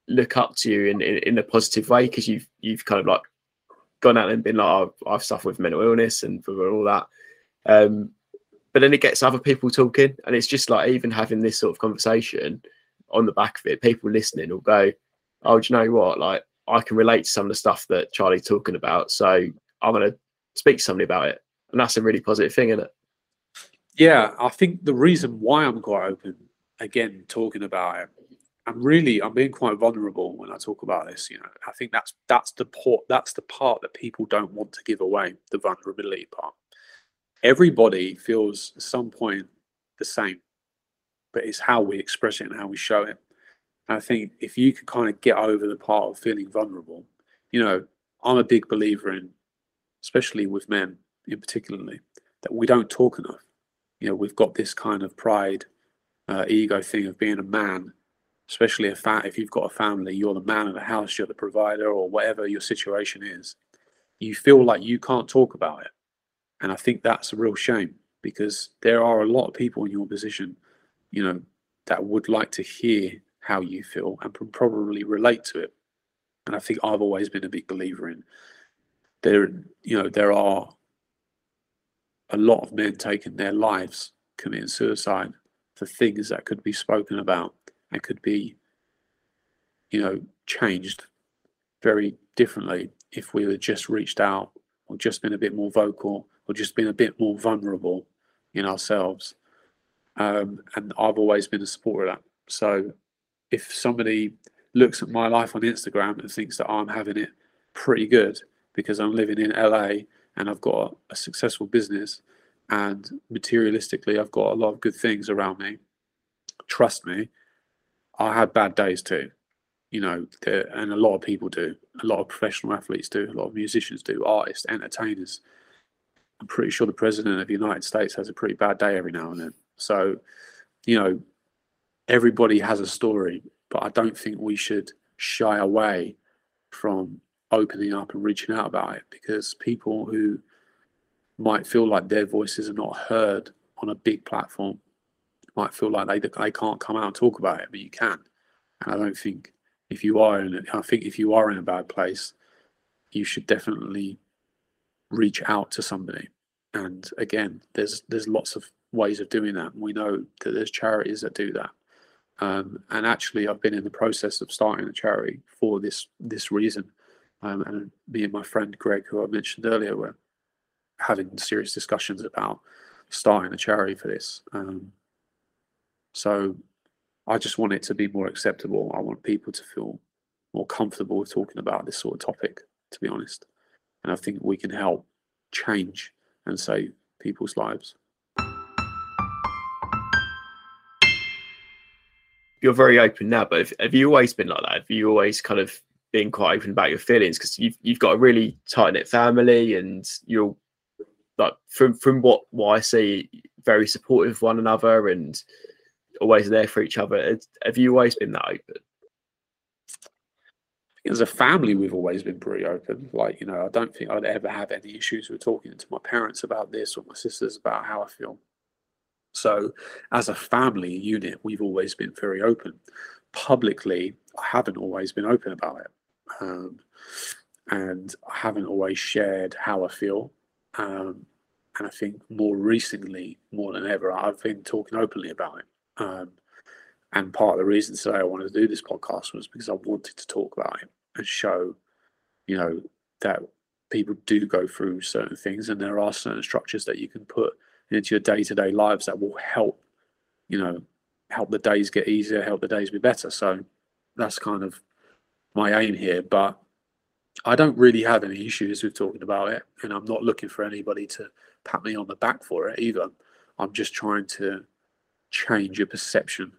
look up to you in, in, in a positive way because you've you've kind of like gone out and been like oh, I've suffered with mental illness and all that. Um, but then it gets other people talking, and it's just like even having this sort of conversation on the back of it, people listening will go, "Oh, do you know what? Like I can relate to some of the stuff that Charlie's talking about, so I'm gonna speak to somebody about it," and that's a really positive thing, isn't it? Yeah, I think the reason why I'm quite open again talking about it I'm really I'm being quite vulnerable when I talk about this. You know, I think that's that's the part that's the part that people don't want to give away, the vulnerability part. Everybody feels at some point the same, but it's how we express it and how we show it. And I think if you can kind of get over the part of feeling vulnerable, you know, I'm a big believer in, especially with men in particularly, that we don't talk enough. You know, we've got this kind of pride, uh, ego thing of being a man especially if that if you've got a family, you're the man of the house, you're the provider, or whatever your situation is, you feel like you can't talk about it. And I think that's a real shame because there are a lot of people in your position, you know, that would like to hear how you feel and probably relate to it. And I think I've always been a big believer in there, you know, there are a lot of men taking their lives, committing suicide for things that could be spoken about and could be, you know, changed very differently if we had just reached out or just been a bit more vocal or just been a bit more vulnerable in ourselves. Um, and I've always been a supporter of that. So if somebody looks at my life on Instagram and thinks that I'm having it pretty good because I'm living in LA and I've got a successful business and materialistically I've got a lot of good things around me, trust me, I had bad days too, you know, and a lot of people do. A lot of professional athletes do. A lot of musicians do. Artists, entertainers. I'm pretty sure the president of the United States has a pretty bad day every now and then. So, you know, everybody has a story, but I don't think we should shy away from opening up and reaching out about it because people who might feel like their voices are not heard on a big platform might feel like they they can't come out and talk about it, but you can. And I don't think if you are in, I think if you are in a bad place, you should definitely reach out to somebody. And again, there's there's lots of ways of doing that. We know that there's charities that do that. Um, and actually, I've been in the process of starting a charity for this this reason. Um, and me and my friend Greg, who I mentioned earlier, were having serious discussions about starting a charity for this. Um, so I just want it to be more acceptable. I want people to feel more comfortable with talking about this sort of topic, to be honest. And I think we can help change and save people's lives. You're very open now, but have, have you always been like that? Have you always kind of been quite open about your feelings? Because you've you've got a really tight knit family, and you're like from from what what I see, very supportive of one another, and always there for each other. Have you always been that open? as a family, we've always been pretty open. Like, you know, I don't think I'd ever have any issues with talking to my parents about this or my sisters about how I feel. So, as a family unit, we've always been very open. Publicly, I haven't always been open about it. Um, and I haven't always shared how I feel. Um, and I think more recently, more than ever, I've been talking openly about it. Um, and part of the reason today I wanted to do this podcast was because I wanted to talk about it and show, you know, that people do go through certain things and there are certain structures that you can put into your day to day lives that will help, you know, help the days get easier, help the days be better. So that's kind of my aim here. But I don't really have any issues with talking about it, and I'm not looking for anybody to pat me on the back for it either. I'm just trying to change a perception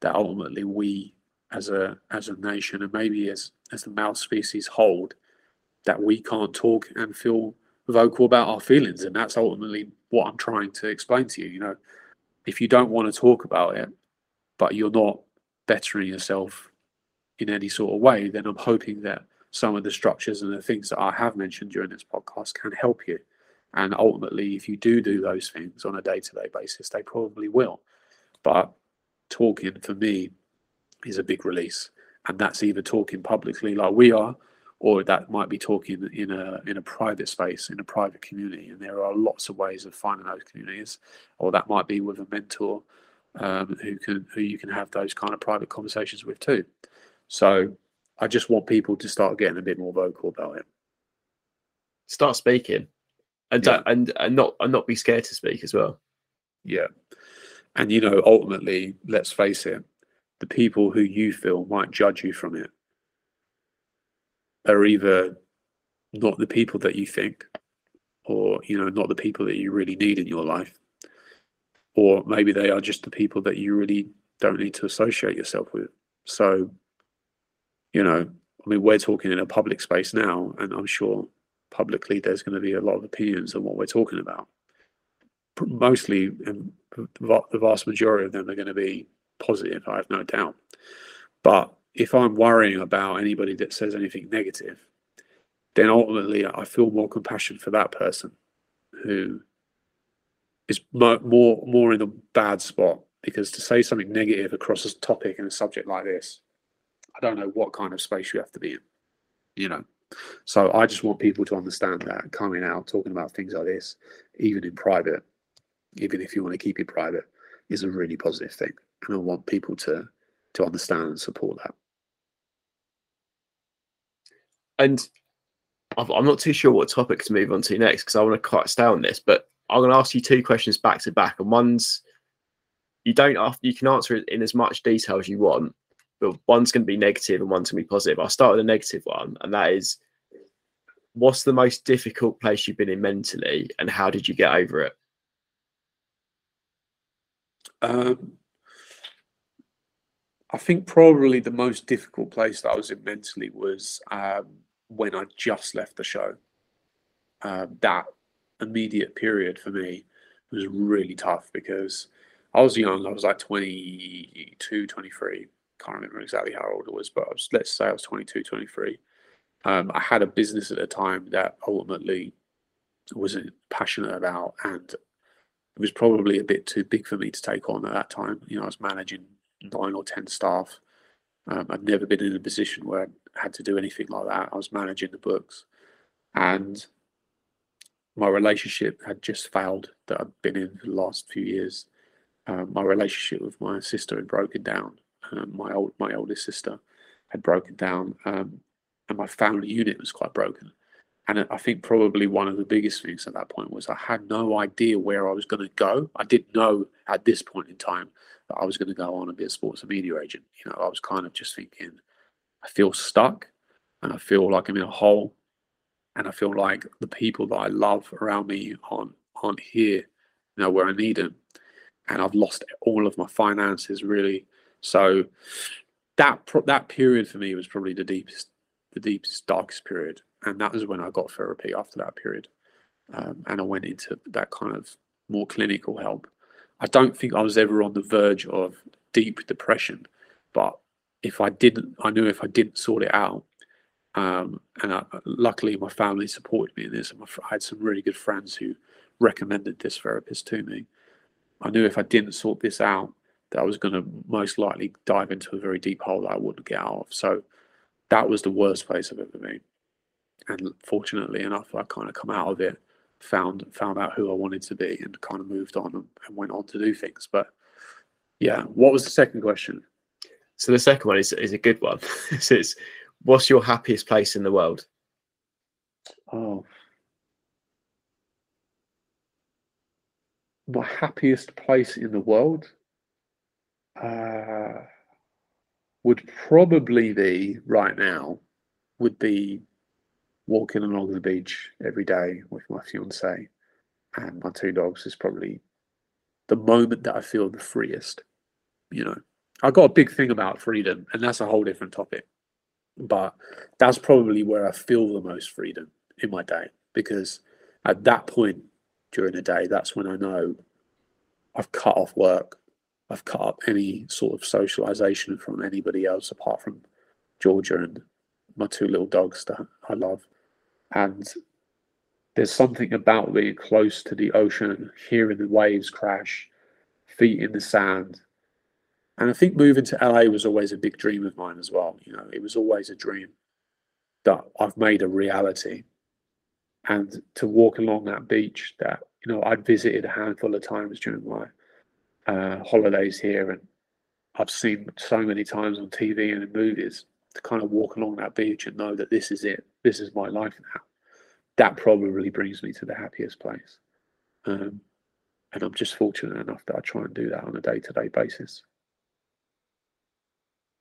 that ultimately we as a as a nation and maybe as as the mouse species hold that we can't talk and feel vocal about our feelings and that's ultimately what I'm trying to explain to you you know if you don't want to talk about it but you're not bettering yourself in any sort of way then I'm hoping that some of the structures and the things that I have mentioned during this podcast can help you and ultimately, if you do do those things on a day to day basis, they probably will. But talking for me is a big release. And that's either talking publicly like we are, or that might be talking in a in a private space, in a private community. And there are lots of ways of finding those communities. Or that might be with a mentor um, who can who you can have those kind of private conversations with too. So I just want people to start getting a bit more vocal about it. Start speaking and yeah. and and not and not be scared to speak as well. Yeah, and you know, ultimately, let's face it, the people who you feel might judge you from it are either not the people that you think, or you know, not the people that you really need in your life, or maybe they are just the people that you really don't need to associate yourself with. So, you know, I mean, we're talking in a public space now, and I'm sure publicly, there's going to be a lot of opinions on what we're talking about. Mostly, the vast majority of them are going to be positive, I have no doubt. But if I'm worrying about anybody that says anything negative, then ultimately I feel more compassion for that person who is more more in a bad spot because to say something negative across a topic and a subject like this, I don't know what kind of space you have to be in, you know. So I just want people to understand that coming out, talking about things like this, even in private, even if you want to keep it private, is a really positive thing. And I want people to to understand and support that. And I'm not too sure what topic to move on to next because I want to quite stay on this, but I'm going to ask you two questions back to back, and one's you don't you can answer it in as much detail as you want, but one's going to be negative and one's going to be positive. I'll start with the negative one, and that is what's the most difficult place you've been in mentally, and how did you get over it? Um, I think probably the most difficult place that I was in mentally was um, when I just left the show. Um, that immediate period for me was really tough because I was young. I was like 22, 23 can't remember exactly how old I was, but was, let's say I was 22, 23. Um, I had a business at the time that ultimately wasn't passionate about, and it was probably a bit too big for me to take on at that time. You know, I was managing nine or ten staff. Um, I'd never been in a position where I had to do anything like that. I was managing the books, and my relationship had just failed that I'd been in for the last few years. Um, my relationship with my sister had broken down, um, my old my oldest sister had broken down, um, and my family unit was quite broken. And I think probably one of the biggest things at that point was I had no idea where I was going to go. I didn't know at this point in time that I was going to go on and be a sports and media agent. You know, I was kind of just thinking, I feel stuck, and I feel like I'm in a hole, and I feel like the people that I love around me aren't aren't here, you know, where I need them, and I've lost all of my finances really so that that period for me was probably the deepest, the deepest, darkest period, and that was when I got therapy after that period, um, and I went into that kind of more clinical help. I don't think I was ever on the verge of deep depression, but if I didn't, I knew if I didn't sort it out, Um, and I, luckily, my family supported me in this. And my, I had some really good friends who recommended this therapist to me. I knew if I didn't sort this out, that I was going to most likely dive into a very deep hole that I wouldn't get out of. So that was the worst place I've ever been. And fortunately enough, I kind of come out of it, found found out who I wanted to be, and kind of moved on and, and went on to do things. But yeah, what was the second question? So the second one is is a good one. so it's what's your happiest place in the world? Oh, my happiest place in the world uh, would probably be right now would be walking along the beach every day with my fiance and my two dogs is probably the moment that I feel the freest. You know, I got a big thing about freedom, and that's a whole different topic. But that's probably where I feel the most freedom in my day because at that point during the day, that's when I know I've cut off work. I've cut up any sort of socialization from anybody else apart from Georgia and my two little dogs that I love. And there's something about being close to the ocean, hearing the waves crash, feet in the sand. And I think moving to LA was always a big dream of mine as well. You know, it was always a dream that I've made a reality. And to walk along that beach that, you know, I'd visited a handful of times during my uh, holidays here and I've seen so many times on TV and in movies to kind of walk along that beach and know that this is it. This is my life now. That probably brings me to the happiest place. Um, and I'm just fortunate enough that I try and do that on a day to day basis.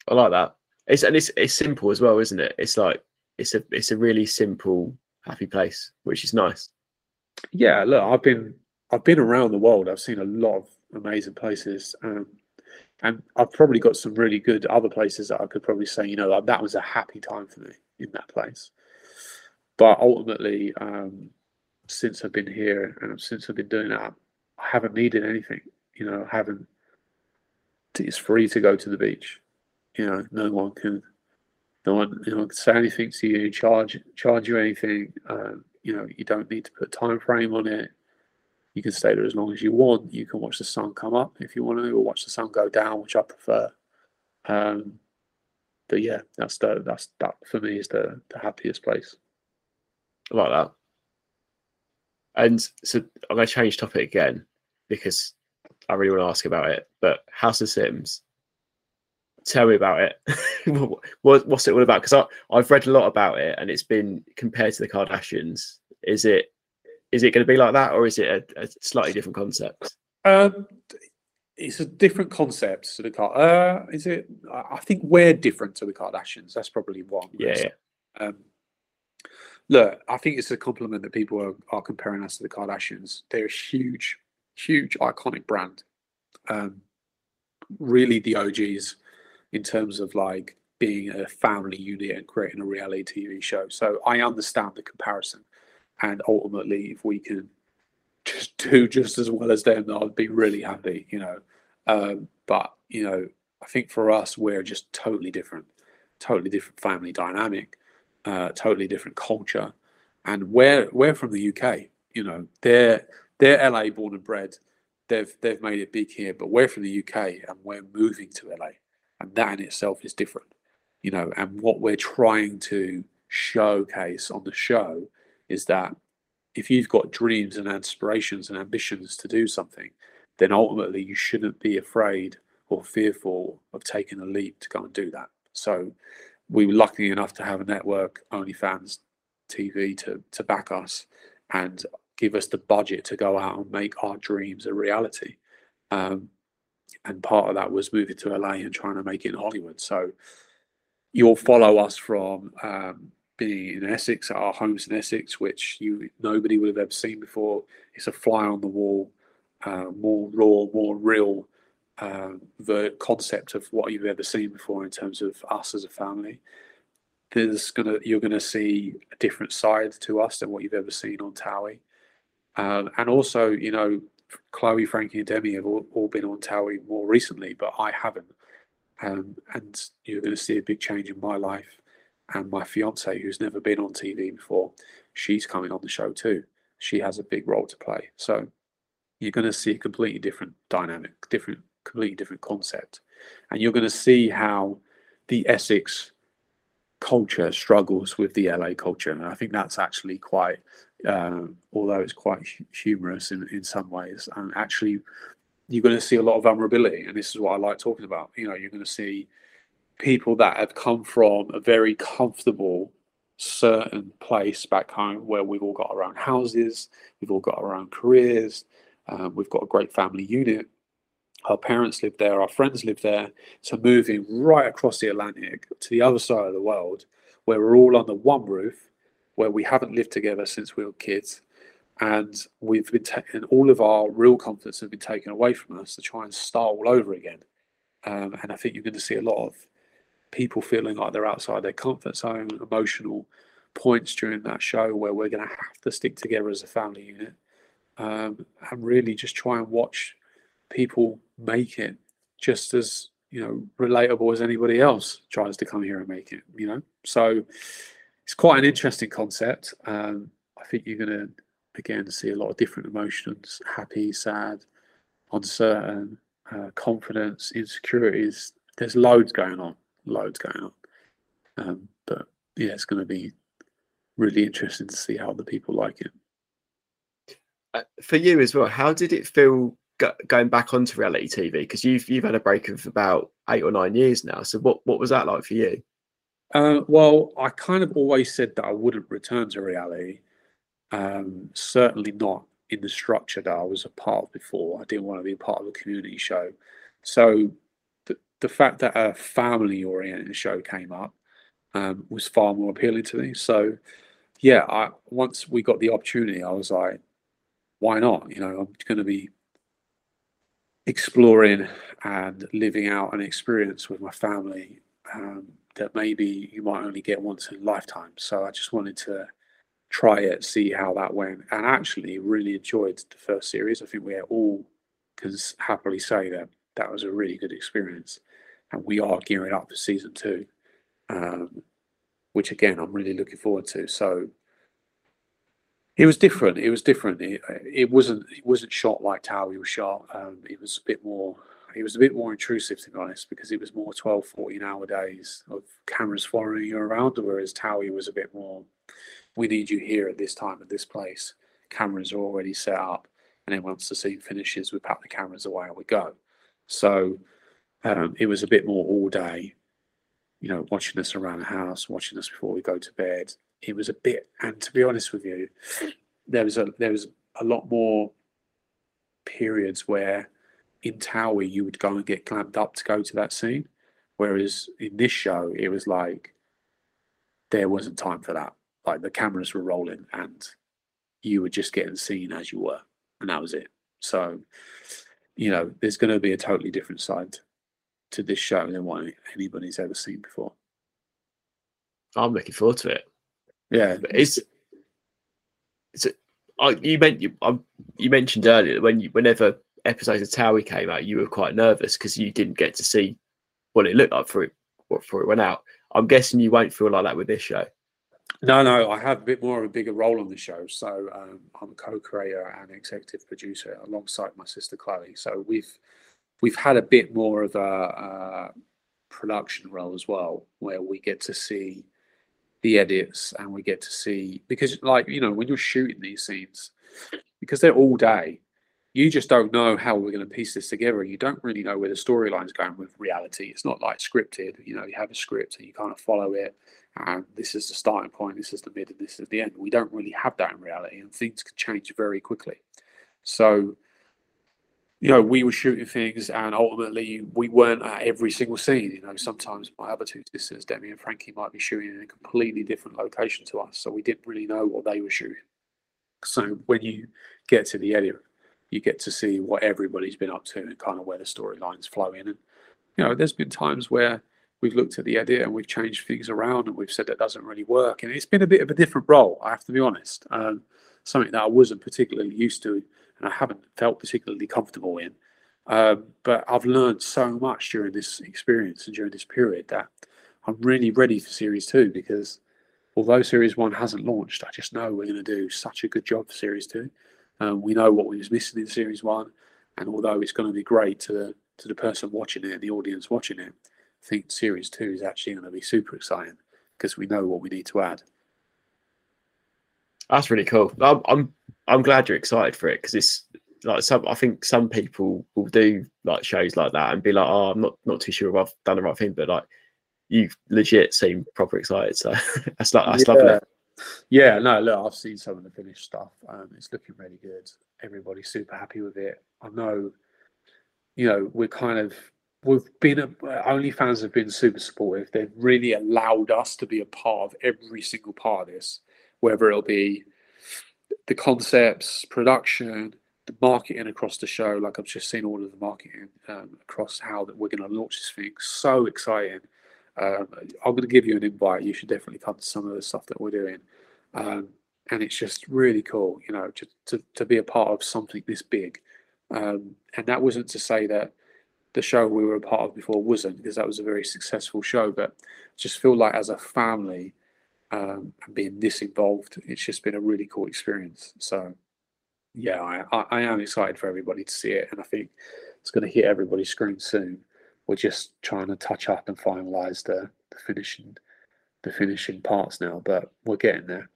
I like that. It's and it's it's simple as well, isn't it? It's like it's a it's a really simple happy place, which is nice. Yeah, look, I've been I've been around the world. I've seen a lot of amazing places. Um, and I've probably got some really good other places that I could probably say, you know, like that was a happy time for me in that place. But ultimately, um, since I've been here and since I've been doing that, I haven't needed anything. You know, haven't. It's free to go to the beach. You know, no one can, no one, you know, can say anything to you, charge charge you anything. Uh, you know, you don't need to put a time frame on it. You can stay there as long as you want. You can watch the sun come up if you want to, or watch the sun go down, which I prefer. Um, but yeah, that's the that's that for me is the the happiest place. I like that. And so I'm going to change topic again because I really want to ask about it. But House of Sims, tell me about it. what, what's it all about? Because I've read a lot about it, and it's been compared to the Kardashians. Is it is it going to be like that, or is it a, a slightly different concept? Um, it's a different concept to the car. Uh, is it? I think we're different to the Kardashians. That's probably one. Yeah. yeah. Um, look, I think it's a compliment that people are, are comparing us to the Kardashians. They're a huge, huge, iconic brand. Um, really, the OGs in terms of like being a family unit and creating a reality TV show. So I understand the comparison and ultimately, if we can just do just as well as them, I'd be really happy, you know. Um, but you know, I think for us, we're just totally different, totally different family dynamic, uh, totally different culture, and we're we're from the UK. You know, they're they're LA born and bred. They've they've made it big here, but we're from the UK and we're moving to LA, and that in itself is different. You know, and what we're trying to showcase on the show is that if you've got dreams and aspirations and ambitions to do something, then ultimately you shouldn't be afraid or fearful of taking a leap to go and do that. So we were lucky enough to have a network, OnlyFans TV, to to back us and give us the budget to go out and make our dreams a reality. Um, and part of that was moving to LA and trying to make it in Hollywood. So you'll follow us from um, being in Essex at our homes in Essex, which you nobody would have ever seen before. It's a fly on the wall, uh, more raw, more real uh, the concept of what you've ever seen before in terms of us as a family. There's gonna you're gonna see a different side to us than what you've ever seen on Towie, um, and also you know Chloe, Frankie, and Demi have all, all been on Towie more recently, but I haven't. Um, and you're going to see a big change in my life and my fiance, who's never been on TV before, she's coming on the show too. She has a big role to play. So you're going to see a completely different dynamic, different, completely different concept, and you're going to see how the Essex culture struggles with the LA culture, and I think that's actually quite, uh, although it's quite humorous in in some ways, and actually you're going to see a lot of vulnerability, and this is what I like talking about. You know, you're going to see people that have come from a very comfortable certain place back home where we've all got our own houses, we've all got our own careers, um, we've got a great family unit. Our parents live there, our friends live there. So moving right across the Atlantic to the other side of the world, where we're all under one roof, where we haven't lived together since we were kids, and we've been taken all of our real confidence has been taken away from us to try and start all over again. Um, and I think you're going to see a lot of people feeling like they're outside their comfort zone, emotional points during that show where we're going to have to stick together as a family unit um, and really just try and watch people make it just as you know relatable as anybody else tries to come here and make it you know? So it's quite an interesting concept um, i think you're going to again see a lot of different emotions happy sad uncertain uh, confidence insecurities there's loads going on loads going on. Um, but yeah, it's going to be really interesting to see how the people like it. Uh, for you as well, how did it feel go- going back onto reality TV? Because you've you've had a break of about eight or nine years now. So what what was that like for you? Uh, well, I kind of always said that I wouldn't return to reality. Um, certainly not in the structure that I was a part of before. I didn't want to be a part of a community show. So the fact that a family oriented show came up um, was far more appealing to me. So, yeah, I, once we got the opportunity, I was like, why not? You know, I'm going to be exploring and living out an experience with my family um, that maybe you might only get once in a lifetime. So I just wanted to try it, see how that went, and actually really enjoyed the first series. I think we all can happily say that that was a really good experience and we are gearing up for season two, um, which again I'm really looking forward to. So it was different. It was different. It, it wasn't it wasn't shot like Towie was shot. Um, it was a bit more. It was a bit more intrusive, to be honest, because it was more 12, 14 hour days of cameras following you around, whereas Towie was a bit more, we need you here at this time, at this place. Cameras are already set up. And then once the scene finishes, we pack the cameras away and we go. So um, it was a bit more all day, you know, watching us around the house, watching us before we go to bed. It was a bit, and to be honest with you, there was a there was a lot more periods where in Towie you would go and get clamped up to go to that scene, whereas in this show it was like there wasn't time for that. Like the cameras were rolling and you were just getting seen as you were, and that was it. So, you know, there's going to be a totally different side to this show than what anybody's ever seen before. I'm looking forward to it. Yeah, it's it's. A, you meant you um, you mentioned earlier when you whenever episodes of Towie came out, you were quite nervous because you didn't get to see what it looked like for it before it went out. I'm guessing you won't feel like that with this show. No, no, I have a bit more of a bigger role on the show. So um, I'm a co-creator and executive producer alongside my sister Chloe. So we've we've had a bit more of a, a production role as well, where we get to see the edits and we get to see because, like you know, when you're shooting these scenes, because they're all day, you just don't know how we're going to piece this together. You don't really know where the storyline's going with reality. It's not like scripted. You know, you have a script and you kind of follow it, and this is the starting point, this is the mid, and this is the end. We don't really have that in reality, and things can change very quickly. So you know, we were shooting things and ultimately we weren't at every single scene. You know, sometimes my other two sisters, Demi and Frankie, might be shooting in a completely different location to us. So we didn't really know what they were shooting. So when you get to the edit, you get to see what everybody's been up to and kind of where the storylines flow in. And, you know, there's been times where we've looked at the edit and we've changed things around and we've said that doesn't really work. And it's been a bit of a different role, I have to be honest. Um, something that I wasn't particularly used to and I haven't felt particularly comfortable in. Um, but I've learned so much during this experience and during this period that I'm really ready for series two because although series one hasn't launched, I just know we're going to do such a good job for series two. Um, we know what we was missing in series one, and although it's going to be great to the to the person watching it and the audience watching it, I think series two is actually going to be super exciting because we know what we need to add. That's really cool. I'm I'm, I'm glad you're excited for it because it's like some. I think some people will do like shows like that and be like, "Oh, I'm not not too sure if I've done the right thing," but like you legit seem proper excited. So that's like that's yeah. lovely. Yeah, no, look, I've seen some of the finished stuff. Um, it's looking really good. Everybody's super happy with it. I know, you know, we're kind of we've been a, OnlyFans have been super supportive. They've really allowed us to be a part of every single part of this, whether it'll be the concepts, production, the marketing across the show. Like I've just seen all of the marketing um, across how that we're going to launch this thing. So exciting! Um, I'm going to give you an invite. You should definitely come to some of the stuff that we're doing. Um, and it's just really cool, you know, to, to, to be a part of something this big. Um, and that wasn't to say that the show we were a part of before wasn't, because that was a very successful show. But just feel like as a family um, and being this involved, it's just been a really cool experience. So, yeah, I, I, I am excited for everybody to see it. And I think it's going to hit everybody's screen soon we're just trying to touch up and finalize the, the finishing the finishing parts now, but we're getting there.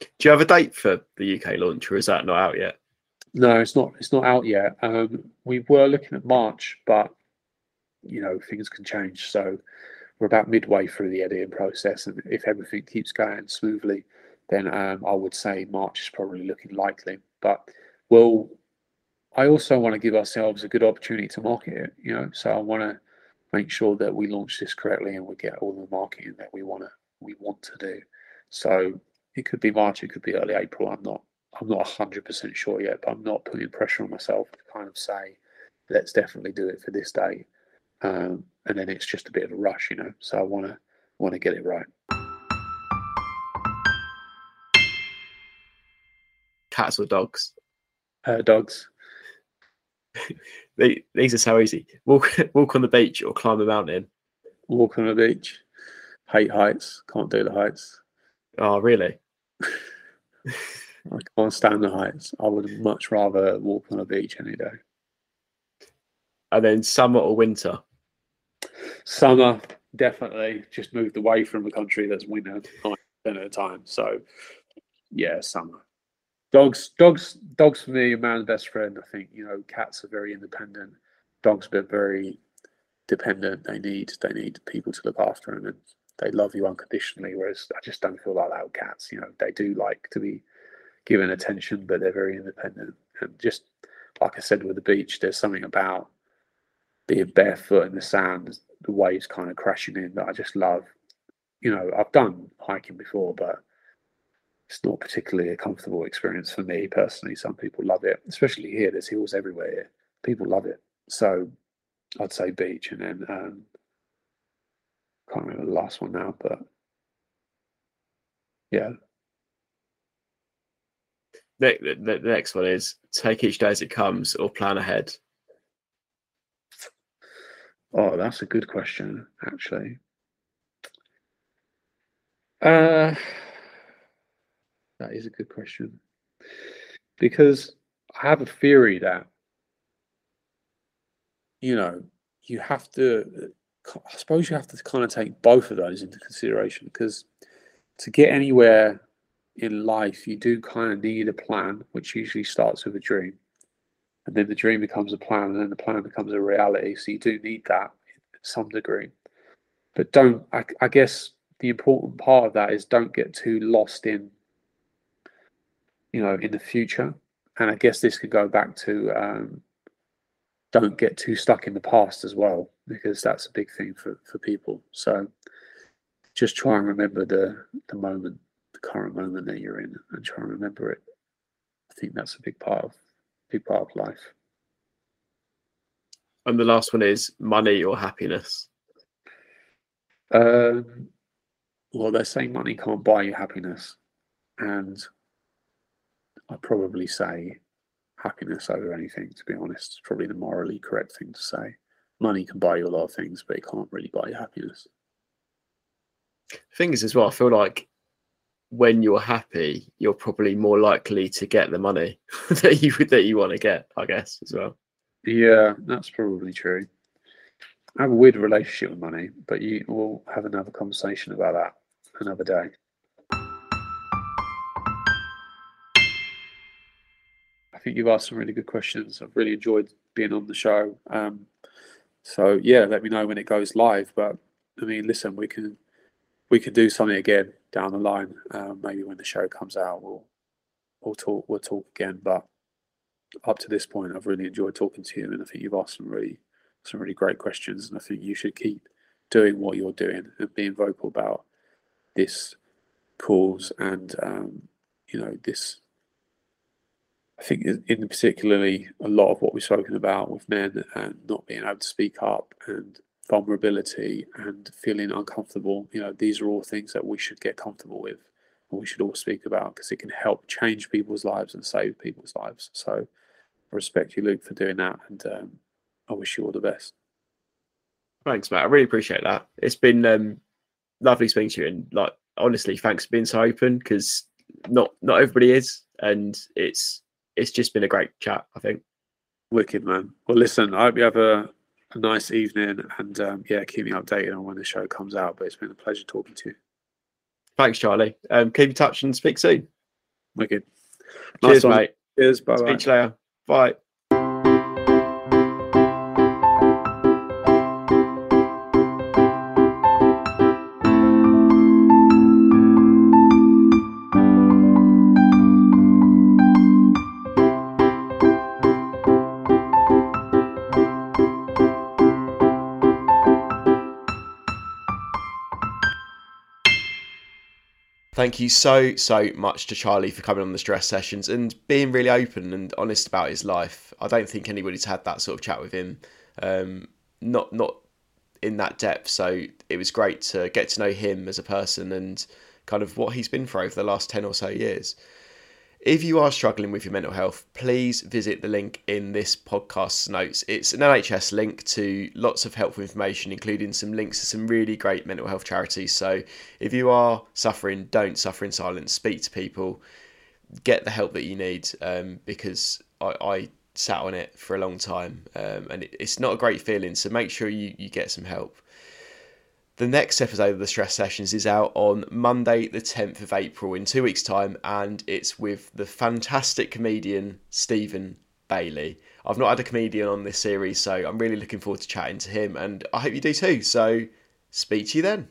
Do you have a date for the UK launch, or is that not out yet? No, it's not. It's not out yet. Um, we were looking at March, but you know things can change. So we're about midway through the editing process, and if everything keeps going smoothly, then um, I would say March is probably looking likely. But we'll I also want to give ourselves a good opportunity to market it, you know. So I want to make sure that we launch this correctly and we get all the marketing that we want to we want to do. So it could be March, it could be early April. I'm not I'm not hundred percent sure yet, but I'm not putting pressure on myself to kind of say, let's definitely do it for this date. Um, and then it's just a bit of a rush, you know. So I want to want to get it right. Cats or dogs? Uh, dogs. they, these are so easy. Walk walk on the beach or climb a mountain. Walk on the beach. Hate heights. Can't do the heights. Oh, really? I can't stand the heights. I would much rather walk on a beach any day. And then summer or winter? Summer, definitely. Just moved away from a country that's winter at a time. So, yeah, summer. Dogs dogs dogs for me a man's best friend i think. You know cats are very independent. Dogs are very dependent. They need they need people to look after them and they love you unconditionally whereas i just don't feel like that with cats. You know they do like to be given attention but they're very independent. And just like i said with the beach there's something about being barefoot in the sand the waves kind of crashing in that i just love you know i've done hiking before but it's not particularly a comfortable experience for me personally. Some people love it, especially here. There's hills everywhere. Here. People love it. So I'd say beach, and then um, can't remember the last one now, but yeah. The, the, the next one is take each day as it comes or plan ahead. Oh, that's a good question, actually. Uh, that is a good question. Because I have a theory that, you know, you have to, I suppose you have to kind of take both of those into consideration because to get anywhere in life, you do kind of need a plan, which usually starts with a dream. And then the dream becomes a plan, and then the plan becomes a reality. So you do need that in some degree. But don't, I, I guess the important part of that is don't get too lost in you know, in the future. And I guess this could go back to um, don't get too stuck in the past as well, because that's a big thing for, for people. So just try and remember the the moment, the current moment that you're in, and try and remember it. I think that's a big part of big part of life. And the last one is money or happiness. Um, well, they're saying money can't buy you happiness, and I'd probably say happiness over anything, to be honest. It's probably the morally correct thing to say. Money can buy you a lot of things, but it can't really buy you happiness. Thing is, as well, I feel like when you're happy, you're probably more likely to get the money that you that you want to get. I guess as well. Yeah, that's probably true. I have a weird relationship with money, but you will have another conversation about that another day. I think you've asked some really good questions. I've really enjoyed being on the show. Um, so yeah, let me know when it goes live. But I mean, listen, we can we could do something again down the line. Um, maybe when the show comes out, we'll we'll talk we'll talk again. But up to this point, I've really enjoyed talking to you, and I think you've asked some really some really great questions. And I think you should keep doing what you're doing and being vocal about this cause and um, you know this I think in particularly a lot of what we've spoken about with men and not being able to speak up and vulnerability and feeling uncomfortable, you know, these are all things that we should get comfortable with and we should all speak about because it can help change people's lives and save people's lives. So I respect you, Luke, for doing that and um, I wish you all the best. Thanks, Matt. I really appreciate that. It's been um, lovely speaking to you and like honestly, thanks for being so open because not not everybody is and it's it's just been a great chat. I think. Wicked man. Well, listen, I hope you have a, a nice evening, and um, yeah, keep me updated on when the show comes out. But it's been a pleasure talking to you. Thanks, Charlie. Um, keep in touch and speak soon. Wicked. Cheers, nice mate. Cheers. Bye. Speak later. Bye. Thank you so, so much to Charlie for coming on the stress sessions and being really open and honest about his life. I don't think anybody's had that sort of chat with him, um, not not in that depth. So it was great to get to know him as a person and kind of what he's been through over the last 10 or so years. If you are struggling with your mental health, please visit the link in this podcast's notes. It's an NHS link to lots of helpful information, including some links to some really great mental health charities. So if you are suffering, don't suffer in silence. Speak to people, get the help that you need, um, because I, I, sat on it for a long time, um, and it, it's not a great feeling. So make sure you, you get some help. The next episode of the Stress Sessions is out on Monday, the 10th of April, in two weeks' time, and it's with the fantastic comedian Stephen Bailey. I've not had a comedian on this series, so I'm really looking forward to chatting to him, and I hope you do too. So, speak to you then.